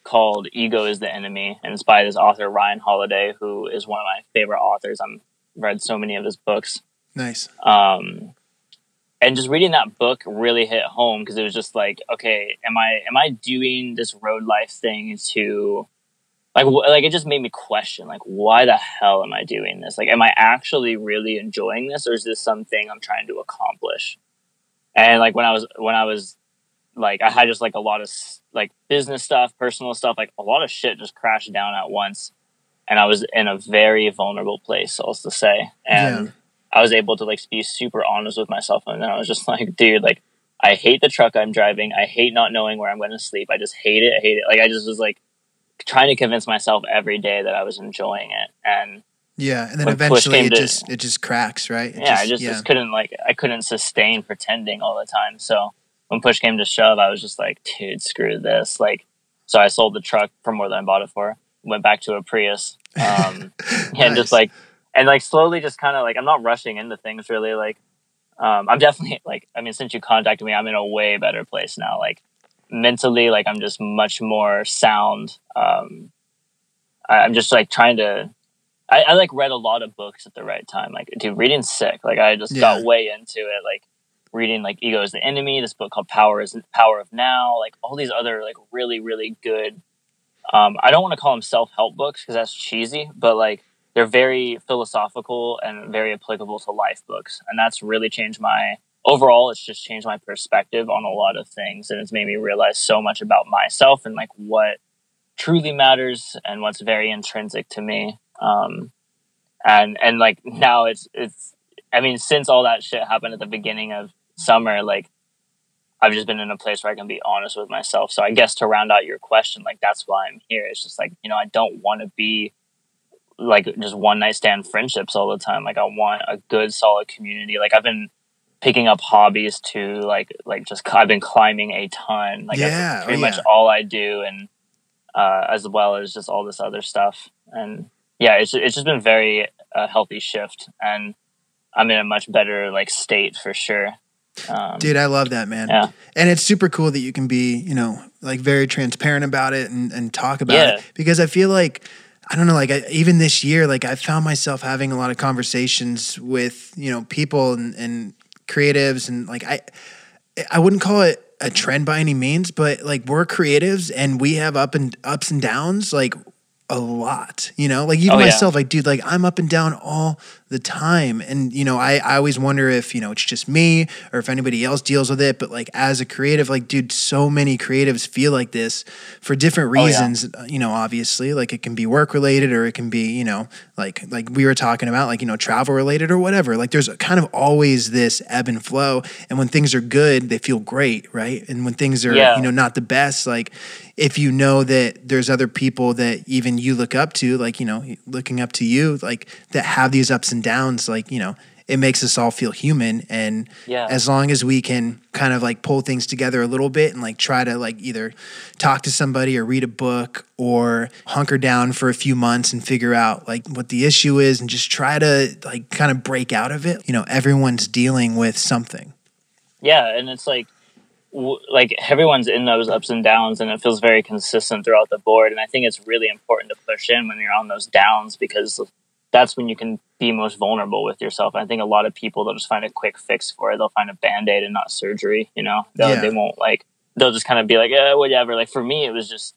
called ego is the enemy and it's by this author ryan holiday who is one of my favorite authors i'm read so many of his books nice. um, and just reading that book really hit home because it was just like, okay, am I am I doing this road life thing to like wh- like it just made me question like why the hell am I doing this? Like, am I actually really enjoying this, or is this something I'm trying to accomplish? And like when I was when I was like I had just like a lot of like business stuff, personal stuff, like a lot of shit just crashed down at once, and I was in a very vulnerable place, also to say, and. Yeah. I was able to like be super honest with myself, and then I was just (laughs) like, dude, like I hate the truck I'm driving. I hate not knowing where I'm going to sleep. I just hate it. I hate it. Like I just was like trying to convince myself every day that I was enjoying it, and Yeah, and then When eventually it to- just it just cracks, right? It yeah, I just, just couldn't like I couldn't sustain pretending all the time. So when push came to shove, I was just like, dude, screw this. Like, so I sold the truck for more than I bought it for. Went back to a Prius, um, (laughs) and just like and like slowly just kind of like i'm not rushing into things really like um, i'm definitely (laughs) like i mean since you contacted me i'm in a way better place now like mentally like i'm just much more sound um, I, i'm just like trying to I, I like read a lot of books at the right time like dude reading's sick like i just Yeah. got way into it like reading like ego is the enemy this book called power is power of now like all these other like really really good um, i don't want to call them self-help books because that's cheesy but like they're very philosophical and very applicable to life books and that's really changed my overall it's just changed my perspective on a lot of things and it's made me realize so much about myself and like what truly matters and what's very intrinsic to me um and and like now it's it's i mean since all that shit happened at the beginning of summer like i've just been in a place where i can be honest with myself. So i guess to round out your question like that's why i'm here. It's just like you know i don't want to be like just one night stand friendships all the time. Like i want a good solid community. Like i've been picking up hobbies too like like just i've been climbing a ton. Like Yeah, that's pretty oh, much yeah. all i do and uh, as well as just all this other stuff. And yeah it's, it's just been very a healthy shift and i'm in a much better like state for sure um, Dude, I love that, man. Yeah. And it's super cool that you can be, you know, like very transparent about it and, and talk about Yeah. it. Because I feel like, I don't know, like I, even this year, like I found myself having a lot of conversations with, you know, people and, and creatives and like I, I wouldn't call it a trend by any means, but like we're creatives and we have up and ups and downs like a lot, you know, like even Oh, yeah. myself, like, dude, like I'm up and down all the time. And, you know, I, I always wonder if, you know, it's just me or if anybody else deals with it. But like as a creative, like, dude, so many creatives feel like this for different Oh, yeah. reasons, uh, you know, obviously like it can be work related or it can be, you know, like, like we were talking about, like, you know, travel related or whatever. Like there's kind of always this ebb and flow. And when things are good, they feel great. Right. And when things are, Yeah. you know, not the best, like if you know that there's other people that even you look up to, like, you know, looking up to you, like that have these ups and downs, like, you know, it makes us all feel human. And Yeah. as long as we can kind of like pull things together a little bit and like try to like either talk to somebody or read a book or hunker down for a few months and figure out like what the issue is and just try to like kind of break out of it. You know, everyone's dealing with something. yeah and it's like like everyone's in those ups and downs and it feels very consistent throughout the board and i think it's really important to push in when you're on those downs because that's when you can be most vulnerable with yourself i think a lot of people they'll just find a quick fix for it they'll find a band-aid and not surgery you know they'll, Yeah. they won't like they'll just kind of be like eh, whatever like for me it was just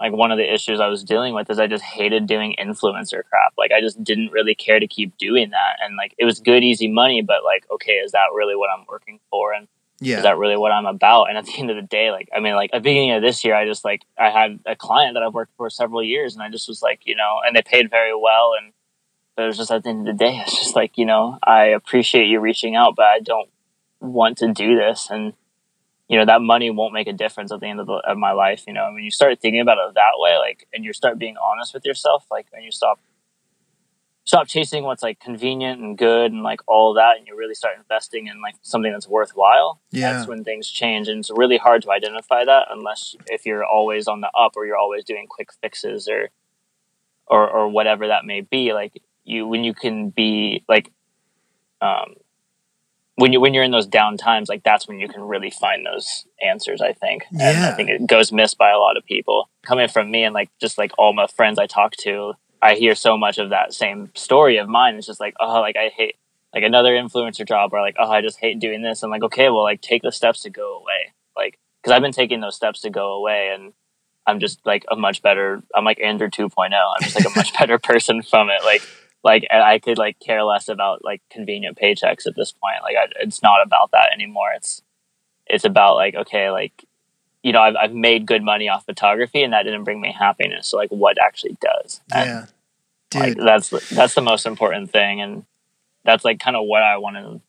like one of the issues i was dealing with is i just hated doing influencer crap like i just didn't really care to keep doing that and like it was good easy money but like okay is that really what i'm working for and Yeah. is that really what I'm about? And at the end of the day, like, I mean, like at the beginning of this year, I just like, I had a client that I've worked for several years and I just was like, you know, and they paid very well. And but it was just at the end of the day, it's just like, you know, I appreciate you reaching out, but I don't want to do this. And, you know, that money won't make a difference at the end of, the, of my life. You know, And when you start thinking about it that way, like, and you start being honest with yourself, like, and you stop stop chasing what's like convenient and good and like all that and you really start investing in like something that's worthwhile Yeah. that's when things change and it's really hard to identify that unless if you're always on the up or you're always doing quick fixes or or or whatever that may be like you when you can be like um when you when you're in those down times like that's when you can really find those answers i think. And i think it goes missed by a lot of people. Coming from me and like just like all my friends i talk to i hear so much of that same story of mine. It's just like oh like i hate like another influencer job or like oh i just hate doing this. I'm like okay well like take the steps to go away. Like because i've been taking those steps to go away and i'm just like a much better i'm like andrew 2.0 i'm just like a much (laughs) better person from it. Like like i could like care less about like convenient paychecks at this point. Like I, it's not about that anymore. It's it's about like okay like you know I've, I've made good money off photography and that didn't bring me happiness. So like what actually does? And, Yeah. like Dude. that's that's the most important thing. And that's like kind of what i want to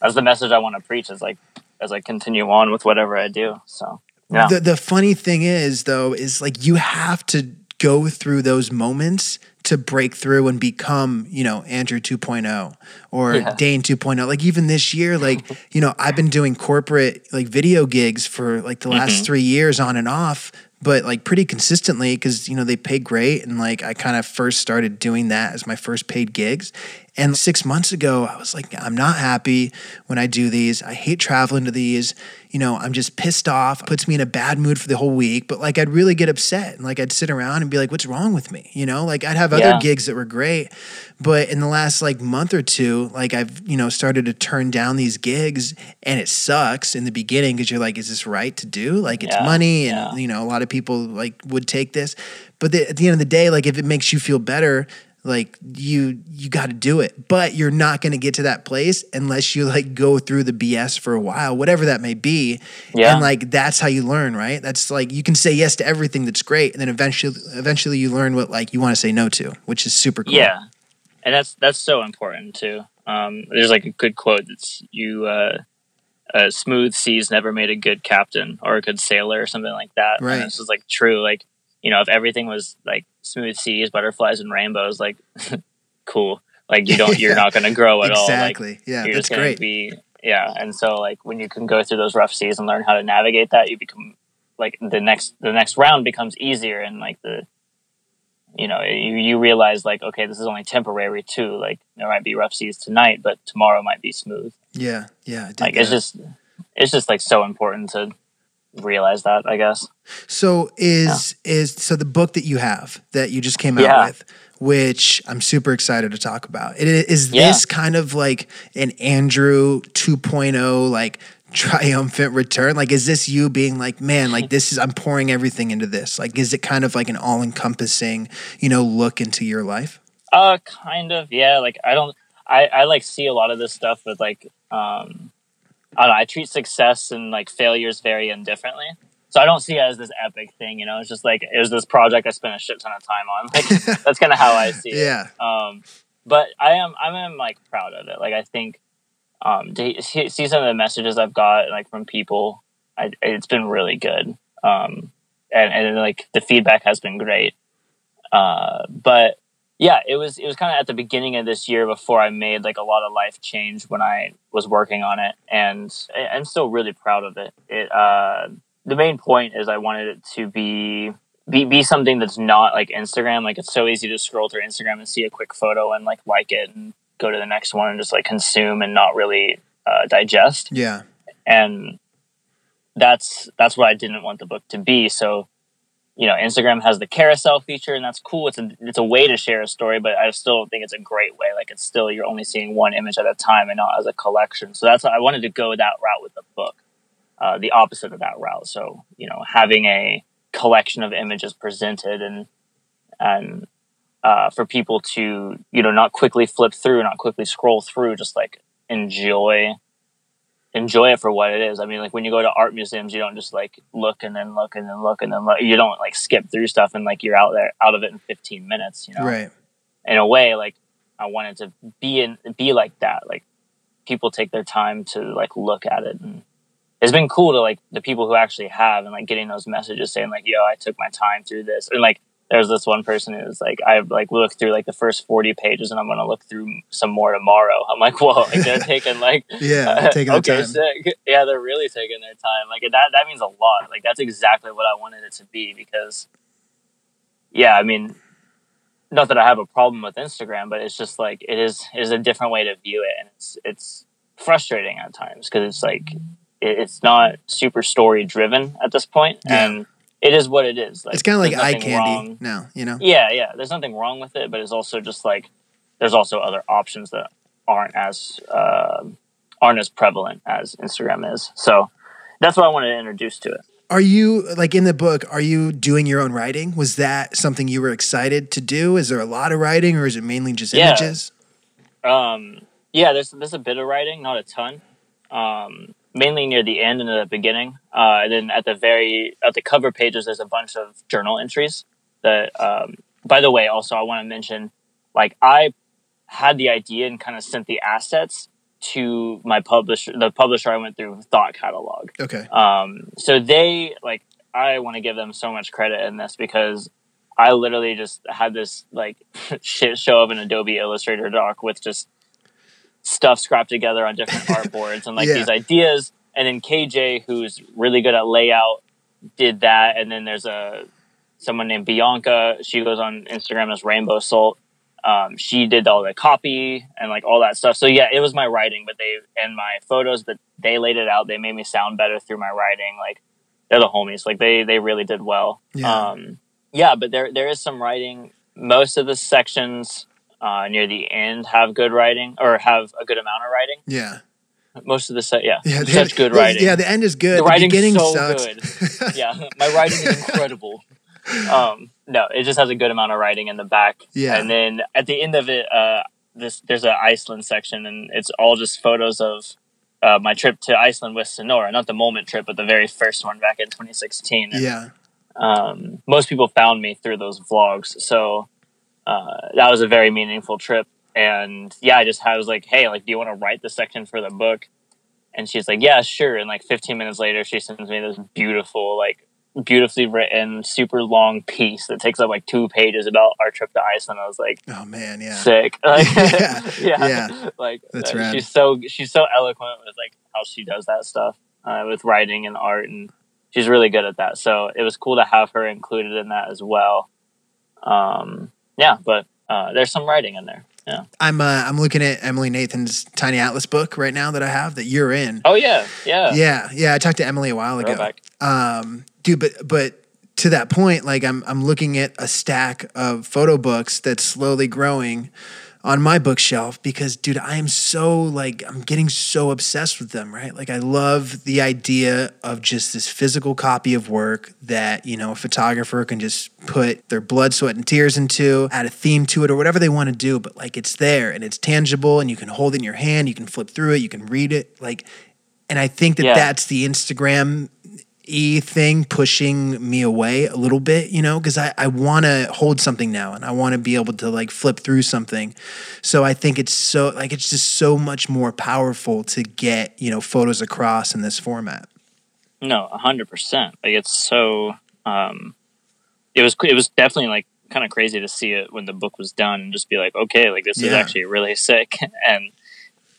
that's the message i want to preach is like as i continue on with whatever i do. So yeah. The the funny thing is though is like you have to go through those moments to break through and become, you know, Andrew 2.0 or Yeah. Dane 2.0. Like even this year, like, (laughs) you know, I've been doing corporate like video gigs for like the last Mhm. 3 years on and off, but like pretty consistently cuz you know, they pay great and like I kind of first started doing that as my first paid gigs. And 6 months ago, I was like I'm not happy when I do these. I hate traveling to these you know, I'm just pissed off, puts me in a bad mood for the whole week. But like, I'd really get upset and like, I'd sit around and be like, what's wrong with me? You know, like, I'd have other Yeah. gigs that were great. But in the last like month or two, like, I've, you know, started to turn down these gigs and it sucks in the beginning because you're like, is this right to do? Like, it's Yeah, money and, yeah. you know, a lot of people like would take this. But the, at the end of the day, like, if it makes you feel better, like you you got to do it but you're not going to get to that place unless you like go through the bs for a while whatever that may be Yeah. and like that's how you learn right that's like you can say yes to everything that's great and then eventually eventually you learn what like you want to say no to which is super cool Yeah, and that's that's so important too. Um, there's like a good quote that's you uh, uh, smooth seas never made a good captain or a good sailor or something like that. Right. And this is like true. Like you know, if everything was like smooth seas, butterflies, and rainbows, like (laughs) cool. Like you don't, you're (laughs) not going to grow at all. Like exactly yeah you're that's just great be yeah. And so like when you can go through those rough seas and learn how to navigate that, you become like the next the next round becomes easier and like the you know you, you realize like okay this is only temporary too like there might be rough seas tonight but tomorrow might be smooth yeah yeah like it's just it's just like so important to realize that i guess So is is so the book that you have that you just came out Yeah. with, which I'm super excited to talk about. It, is Yeah. this kind of like an Andrew 2.0 like triumphant return? Like is this you being like, man, like this is I'm pouring everything into this? Like is it kind of like an all-encompassing, you know, look into your life? uh kind of yeah like i don't i i like see a lot of this stuff with like um i don't know i treat success and like failures very indifferently. So i don't see it as this epic thing you know? It's just like it was this project i spent a shit ton of time on. Like (laughs) that's kind of how i see it. Yeah. um but i am i am like proud of it. Like i think um to see, see some of the messages i've got like from people I, it's been really good. Um and and like the feedback has been great. Uh but yeah, it was it was kind of at the beginning of this year before I made like a lot of life change when I was working on it, and I- I'm still really proud of it. It uh, the main point is I wanted it to be be be something that's not like Instagram. Like it's so easy to scroll through Instagram and see a quick photo and like like it and go to the next one and just like consume and not really uh, digest Yeah. and that's that's what I didn't want the book to be. So, you know, Instagram has the carousel feature, and that's cool. It's a it's a way to share a story, but I still don't think it's a great way. Like it's still you're only seeing one image at a time and not as a collection. So that's I wanted to go that route with the book, uh, the opposite of that route. So you know, having a collection of images presented and and uh, for people to you know not quickly flip through, not quickly scroll through, just like enjoy enjoy it for what it is. I mean, like when you go to art museums, you don't just like look and then look and then look and then look. You don't like skip through stuff and like you're out there out of it in 15 minutes. You know, Right. in a way, like I wanted to be in be like that. Like people take their time to like look at it, and it's been cool to like the people who actually have and like getting those messages saying like, "Yo, I took my time through this," and like. There's this one person who's like, I've like looked through like the first 40 pages and I'm going to look through some more tomorrow. I'm like, whoa, like they're (laughs) taking like Yeah. (laughs) Taking the okay, time. sick. Yeah, they're really taking their time. Like that that means a lot. Like that's exactly what I wanted it to be because yeah, I mean not that I have a problem with Instagram, but it's just like it is it is a different way to view it and it's it's frustrating at times because it's like it, it's not super story driven at this point Yeah. and it is what it is. Like it's kind of like eye candy wrong- now, you know? yeah, yeah. There's nothing wrong with it, but it's also just like there's also other options that aren't as um aren't as prevalent as Instagram is. So that's what I wanted to introduce to it. Are you like in the book? Are you doing your own writing? Was that something you were excited to do? Is there a lot of writing, or is it mainly just Yeah. images? Um, yeah, there's there's a bit of writing, not a ton. Um, mainly near the end and at the beginning. Uh, and then at the very at the cover pages, there's a bunch of journal entries. That, um, by the way, also I want to mention, like I had the idea and kind of sent the assets to my publisher, the publisher I went through, Thought Catalog. Okay. Um, so they like I want to give them so much credit in this because I literally just had this like (laughs) shit show of an Adobe Illustrator doc with just stuff scrapped together on different (laughs) artboards and like Yeah. these ideas. And then KJ, who's really good at layout, did that. And then there's a someone named Bianca. She goes on Instagram as Rainbow Salt. Um, she did all the copy and like all that stuff. So yeah, it was my writing, but they and my photos, but they laid it out. They made me sound better through my writing. Like they're the homies. Like they they really did well. Yeah. Um, yeah, but there there is some writing. Most of the sections uh, near the end have good writing or have a good amount of writing. Yeah. Most of the set, yeah, Yeah. the- such good writing. Yeah. The end is good. the The, writing's beginning so sucks. good. yeah, my writing is incredible. (laughs) Um, no, it just has a good amount of writing in the back. Yeah. and then at the end of it, uh, this there's an Iceland section, and it's all just photos of uh, my trip to Iceland with Sonora. Not the moment trip, but the very first one back in 2016. And, yeah. um, most people found me through those vlogs, so uh, that was a very meaningful trip. And yeah, I just I was like, hey, like, do you want to write the section for the book? And she's like, yeah, sure. And like 15 minutes later, she sends me this beautiful, like, beautifully written, super long piece that takes up like two pages about our trip to Iceland. I was like, Oh man. Yeah. sick. (laughs) (laughs) Like, Yeah, yeah, yeah. Like That's uh, rad. she's so she's so eloquent with like how she does that stuff uh, with writing and art, and she's really good at that. So it was cool to have her included in that as well. Um, yeah, but uh, there's some writing in there. Yeah. I'm uh, I'm looking at Emily Nathan's Tiny Atlas book right now that I have that you're in. Oh yeah, yeah. Yeah, yeah. I talked to Emily a while ago. Um, dude, but but to that point, like I'm I'm looking at a stack of photo books that's slowly growing on my bookshelf because dude, I am so like I'm getting so obsessed with them, right? Like I love the idea of just this physical copy of work that, you know, a photographer can just put their blood, sweat, and tears into, add a theme to it or whatever they want to do, but like it's there and it's tangible and you can hold it in your hand, you can flip through it, you can read it. Like and I think that Yeah. that's the Instagram e thing pushing me away a little bit, you know, because I, I want to hold something now and I want to be able to like flip through something. So I think it's so like it's just so much more powerful to get, you know, photos across in this format. No, a hundred percent. Like it's so. Um, it was it was definitely like kind of crazy to see it when the book was done and just be like, okay, like this is actually really sick, (laughs) and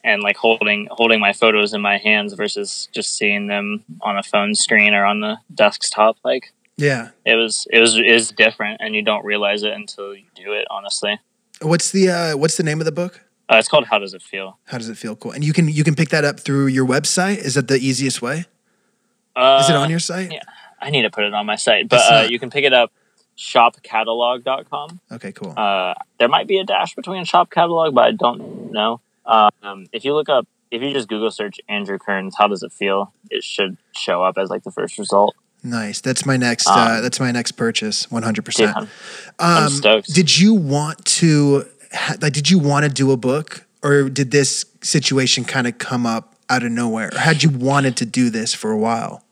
and like holding holding my photos in my hands versus just seeing them on a phone screen or on the desktop. Like Yeah. it was it was is different, and you don't realize it until you do it. Honestly, What's the uh, what's the name of the book? uh, it's called How Does It Feel? How does it feel? Cool. And you can you can pick that up through your website. Is that the easiest way? Uh, Is it on your site? yeah. I need to put it on my site, but It's uh, you can pick it up shopcatalog.com. Okay, cool. Uh, there might be a dash between shop catalog, but I don't know. Um, if you look up, if you just Google search Andrew Kearns, how does it feel? It should show up as like the first result. Nice. That's my next. uh, Um, that's my next purchase. One hundred percent. I'm, I'm stoked. Um, Did you want to? ha- Like, did you want to do a book, or did this situation kind of come up out of nowhere? Or had you wanted to do this for a while?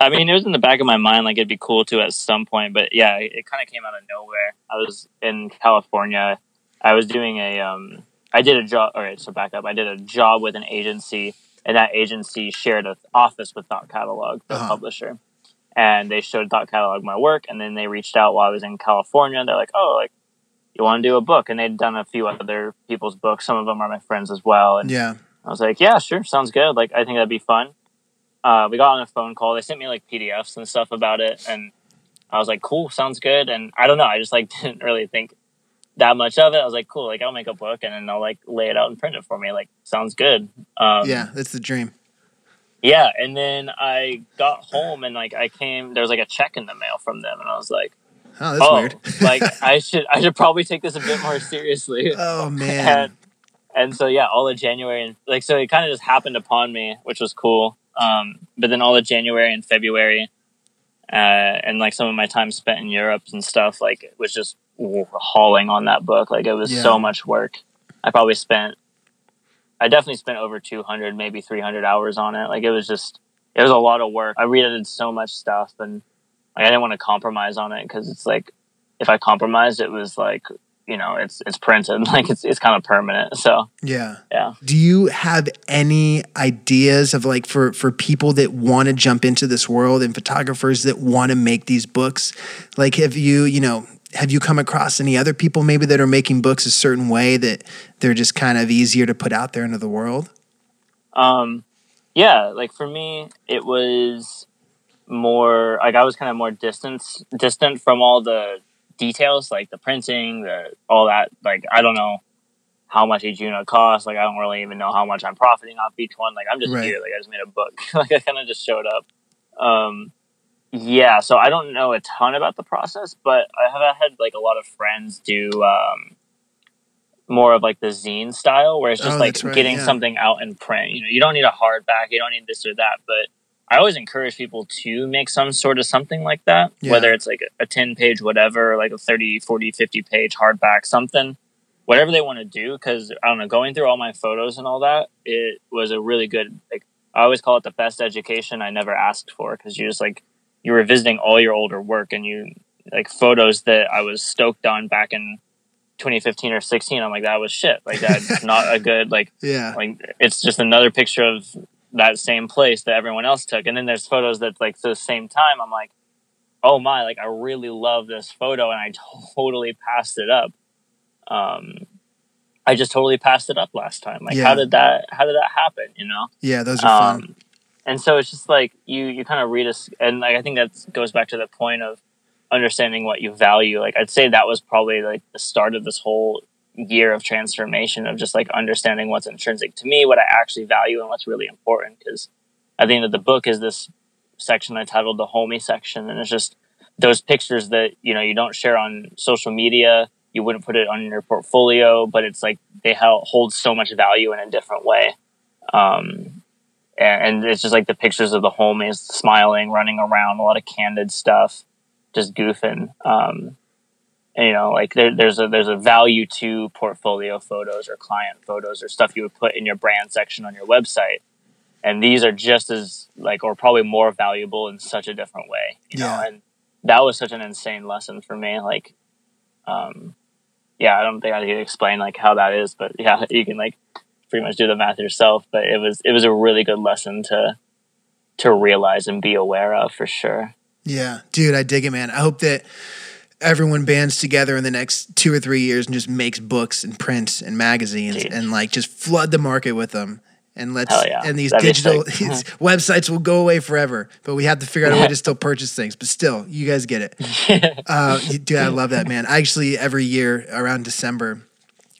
I mean, it was in the back of my mind, like it'd be cool to at some point, but yeah, it, it kind of came out of nowhere. I was in California. I was doing a, um, I did a job. All right, so back up. I did a job with an agency, and that agency shared an office with Thought Catalog, the Uh-huh. publisher, and they showed Thought Catalog my work, and then they reached out while I was in California. They're like, "Oh, like you want to do a book?" And they'd done a few other people's books. Some of them are my friends as well, and Yeah. I was like, yeah, sure, sounds good. Like, I think that'd be fun. Uh, we got on a phone call. They sent me like PDFs and stuff about it, and I was like, cool, sounds good. And I don't know, I just like (laughs) didn't really think that much of it. I was like, cool, like I'll make a book and then they'll like lay it out and print it for me. Like, sounds good. Um, yeah. That's the dream. yeah. And then I got home and like I came, there was like a check in the mail from them, and I was like, Oh, that's oh, weird. (laughs) like (laughs) I should, I should probably take this a bit more seriously. (laughs) oh man. and, and so yeah, all of January and like so it kind of just happened upon me, which was cool. Um, but then all of January and February, uh, and like some of my time spent in Europe and stuff, like it was just hauling on that book. Like it was Yeah. so much work. I probably spent, I definitely spent over two hundred, maybe three hundred hours on it. Like it was just, it was a lot of work. I reedited so much stuff, and like, I didn't want to compromise on it because it's like if I compromised, it was like you know it's it's printed, (laughs) like it's it's kind of permanent. So Yeah. yeah. Do you have any ideas of like for for people that want to jump into this world and photographers that want to make these books? Like have you, you know, have you come across any other people maybe that are making books a certain way that they're just kind of easier to put out there into the world? Um, yeah, like for me, it was more like I was kind of more distance distant from all the details, like the printing, the all that. Like I don't know how much each unit costs. Like I don't really even know how much I'm profiting off each one. Like I'm just Right. here. Like I just made a book. (laughs) like I kind of just showed up. Um, yeah, so I don't know a ton about the process, but I have had like a lot of friends do um, more of like the zine style, where it's just Oh, like right, getting yeah. something out in print. You know, you don't need a hardback, you don't need this or that, but I always encourage people to make some sort of something like that, Yeah. whether it's like a 10 page whatever, or like a 30, 40, 50 page hardback, something, whatever they want to do. Cause I don't know, going through all my photos and all that, it was a really good, like, I always call it the best education I never asked for. Cause you just like, you were visiting all your older work and you like photos that I was stoked on back in 2015 or 16. I'm like, that was shit. Like that's (laughs) not a good, like, Yeah. like it's just another picture of that same place that everyone else took and then there's photos that like the same time i'm like oh my like i really love this photo and i totally passed it up um i just totally passed it up last time like Yeah. how did that how did that happen you know Yeah, those are fun. And so it's just like you you kind of read us and like i think that goes back to the point of understanding what you value. Like i'd say that was probably like the start of this whole year of transformation of just like understanding what's intrinsic to me what i actually value and what's really important. Because at the end of the book is this section i titled the homie section and it's just those pictures that you know you don't share on social media you wouldn't put it on your portfolio but it's like they hold so much value in a different way. Um, and, it's just like the pictures of the homies smiling, running around, a lot of candid stuff, just goofing. Um, and, you know, like there, there's a there's a value to portfolio photos or client photos or stuff you would put in your brand section on your website, and these are just as like or probably more valuable in such a different way. You know, Yeah. and that was such an insane lesson for me. Like, um, yeah, I don't think I can explain like how that is, but yeah, (laughs) you can like pretty much do the math yourself. But it was it was a really good lesson to to realize and be aware of for sure. Yeah, dude, I dig it, man. I hope that everyone bands together in the next two or three years and just makes books and prints and magazines and like just flood the market with them. And let's yeah. and these That'd digital these (laughs) websites will go away forever, but we have to figure out a way to still purchase things. But still, you guys get it. (laughs) Uh, dude, I love that man. I actually every year around December,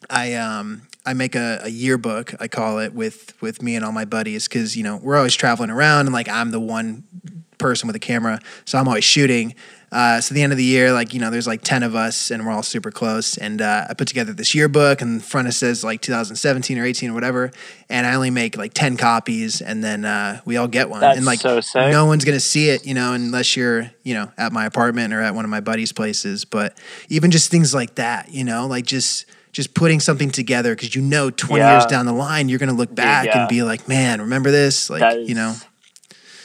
I um I make a, a yearbook. I call it with with me and all my buddies because you know we're always traveling around and like I'm the one person with a camera, so I'm always shooting. Uh, so at the end of the year, like you know, there's like ten of us, and we're all super close. And uh, I put together this yearbook, and the front it says like 2017 or 18 or whatever. And I only make like ten copies, and then uh, we all get one. That's and like so sick. no one's gonna see it, you know, unless you're you know at my apartment or at one of my buddies' places. But even just things like that, you know, like just just putting something together because you know 20 Yeah. years down the line you're gonna look back yeah. and be like, man, remember this? Like is, you know.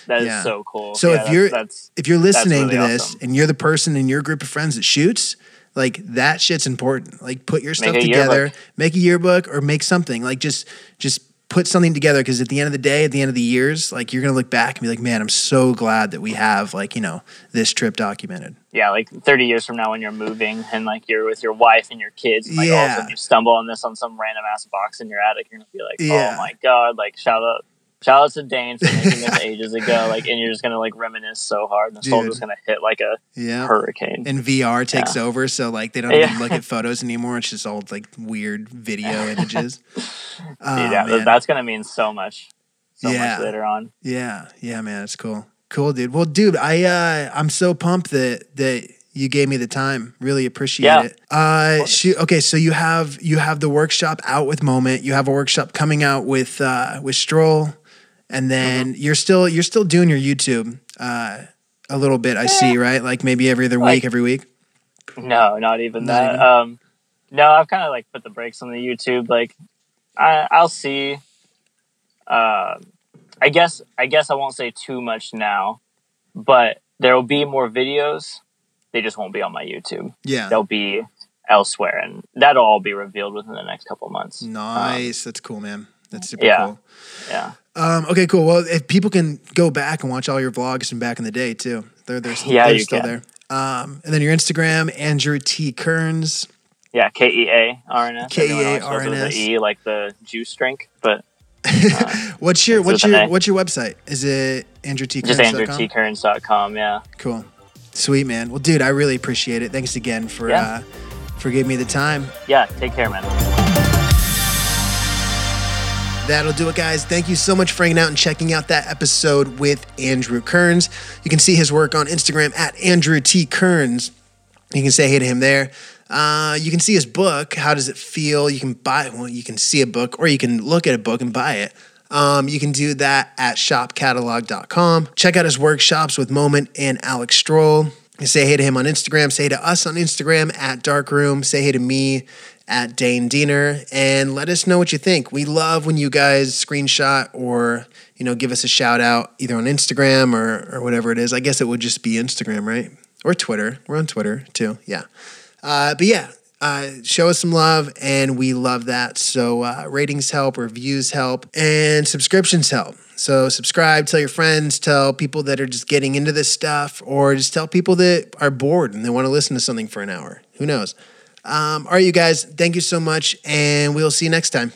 that is Yeah. so cool. So if you're that's if you're listening really to this awesome. and you're the person in your group of friends that shoots, like that shit's important. Like put your stuff a together, yearbook. make a yearbook or make something. Like just just put something together because at the end of the day, at the end of the years, like you're gonna look back and be like, man, I'm so glad that we have like you know this trip documented. yeah, like 30 years from now when you're moving and like you're with your wife and your kids, and like all of a Yeah. sudden you stumble on this on some random ass box in your attic, you're gonna be like, oh Yeah. oh my god, like shout out. Shout out to Dane for making this ages ago, like, and you're just gonna like reminisce so hard. And the soul Dude. just gonna hit like a Yeah. hurricane. and VR takes over, so like they don't Yeah. even look at photos anymore. It's just all like weird video (laughs) images. Oh, yeah, man. that's gonna mean so much, so Yeah. much later on. Yeah, yeah, man, it's cool. Cool, dude. Well, dude, I uh I'm so pumped that that you gave me the time. Really appreciate Yeah. it. Uh shoot, okay, so you have you have the workshop out with Moment. You have a workshop coming out with uh with Strohl and then Mm-hmm. you're still you're still doing your YouTube uh a little bit, I see, right? Like maybe every other week, Like- every week. No, not even Not that. even? Um, no, I've kind of like put the brakes on the YouTube. Like, I, I'll see. Uh, I guess I guess I won't say too much now, but there will be more videos. They just won't be on my YouTube. Yeah. They'll be elsewhere, and that'll all be revealed within the next couple months. Nice. That's cool, man. That's super yeah. cool. Yeah, Um, okay, cool. Well, if people can go back and watch all your vlogs from back in the day too, they're they're, Yeah, they're you still can. there. Um, and then your Instagram, Andrew T Kearns. yeah. K E A R N S. Everyone always spells it with K-E-A-R-N-S. E, like the juice drink, but (laughs) what's your what's your what's your website? Is it Andrew T just Kearns? AndrewTKearns.com. Yeah. Cool, sweet man. Well, dude, I really appreciate it. Thanks again for Yeah. uh, for giving me the time. Yeah. Take care, man. That'll do it, guys. Thank you so much for hanging out and checking out that episode with Andrew Kearns. You can see his work on Instagram at Andrew T. Kearns. You can say hey to him there. Uh, you can see his book, How Does It Feel? You can buy well, you can see a book or you can look at a book and buy it. Um, you can do that at shopcatalog.com. Check out his workshops with Moment and Alex Strohl. Say hey to him on Instagram. Say hey to us on Instagram at Darkroom. Say hey to me at Dane Diener and let us know what you think. We love when you guys screenshot or you know give us a shout out either on Instagram or or whatever it is. I guess it would just be Instagram, right? Or Twitter. We're on Twitter too. Yeah. Uh, but yeah, uh, show us some love, and we love that. So uh, ratings help, reviews help, and subscriptions help. So subscribe, tell your friends, tell people that are just getting into this stuff, or just tell people that are bored and they want to listen to something for an hour. Who knows? Um, all right, you guys, thank you so much, and we'll see you next time.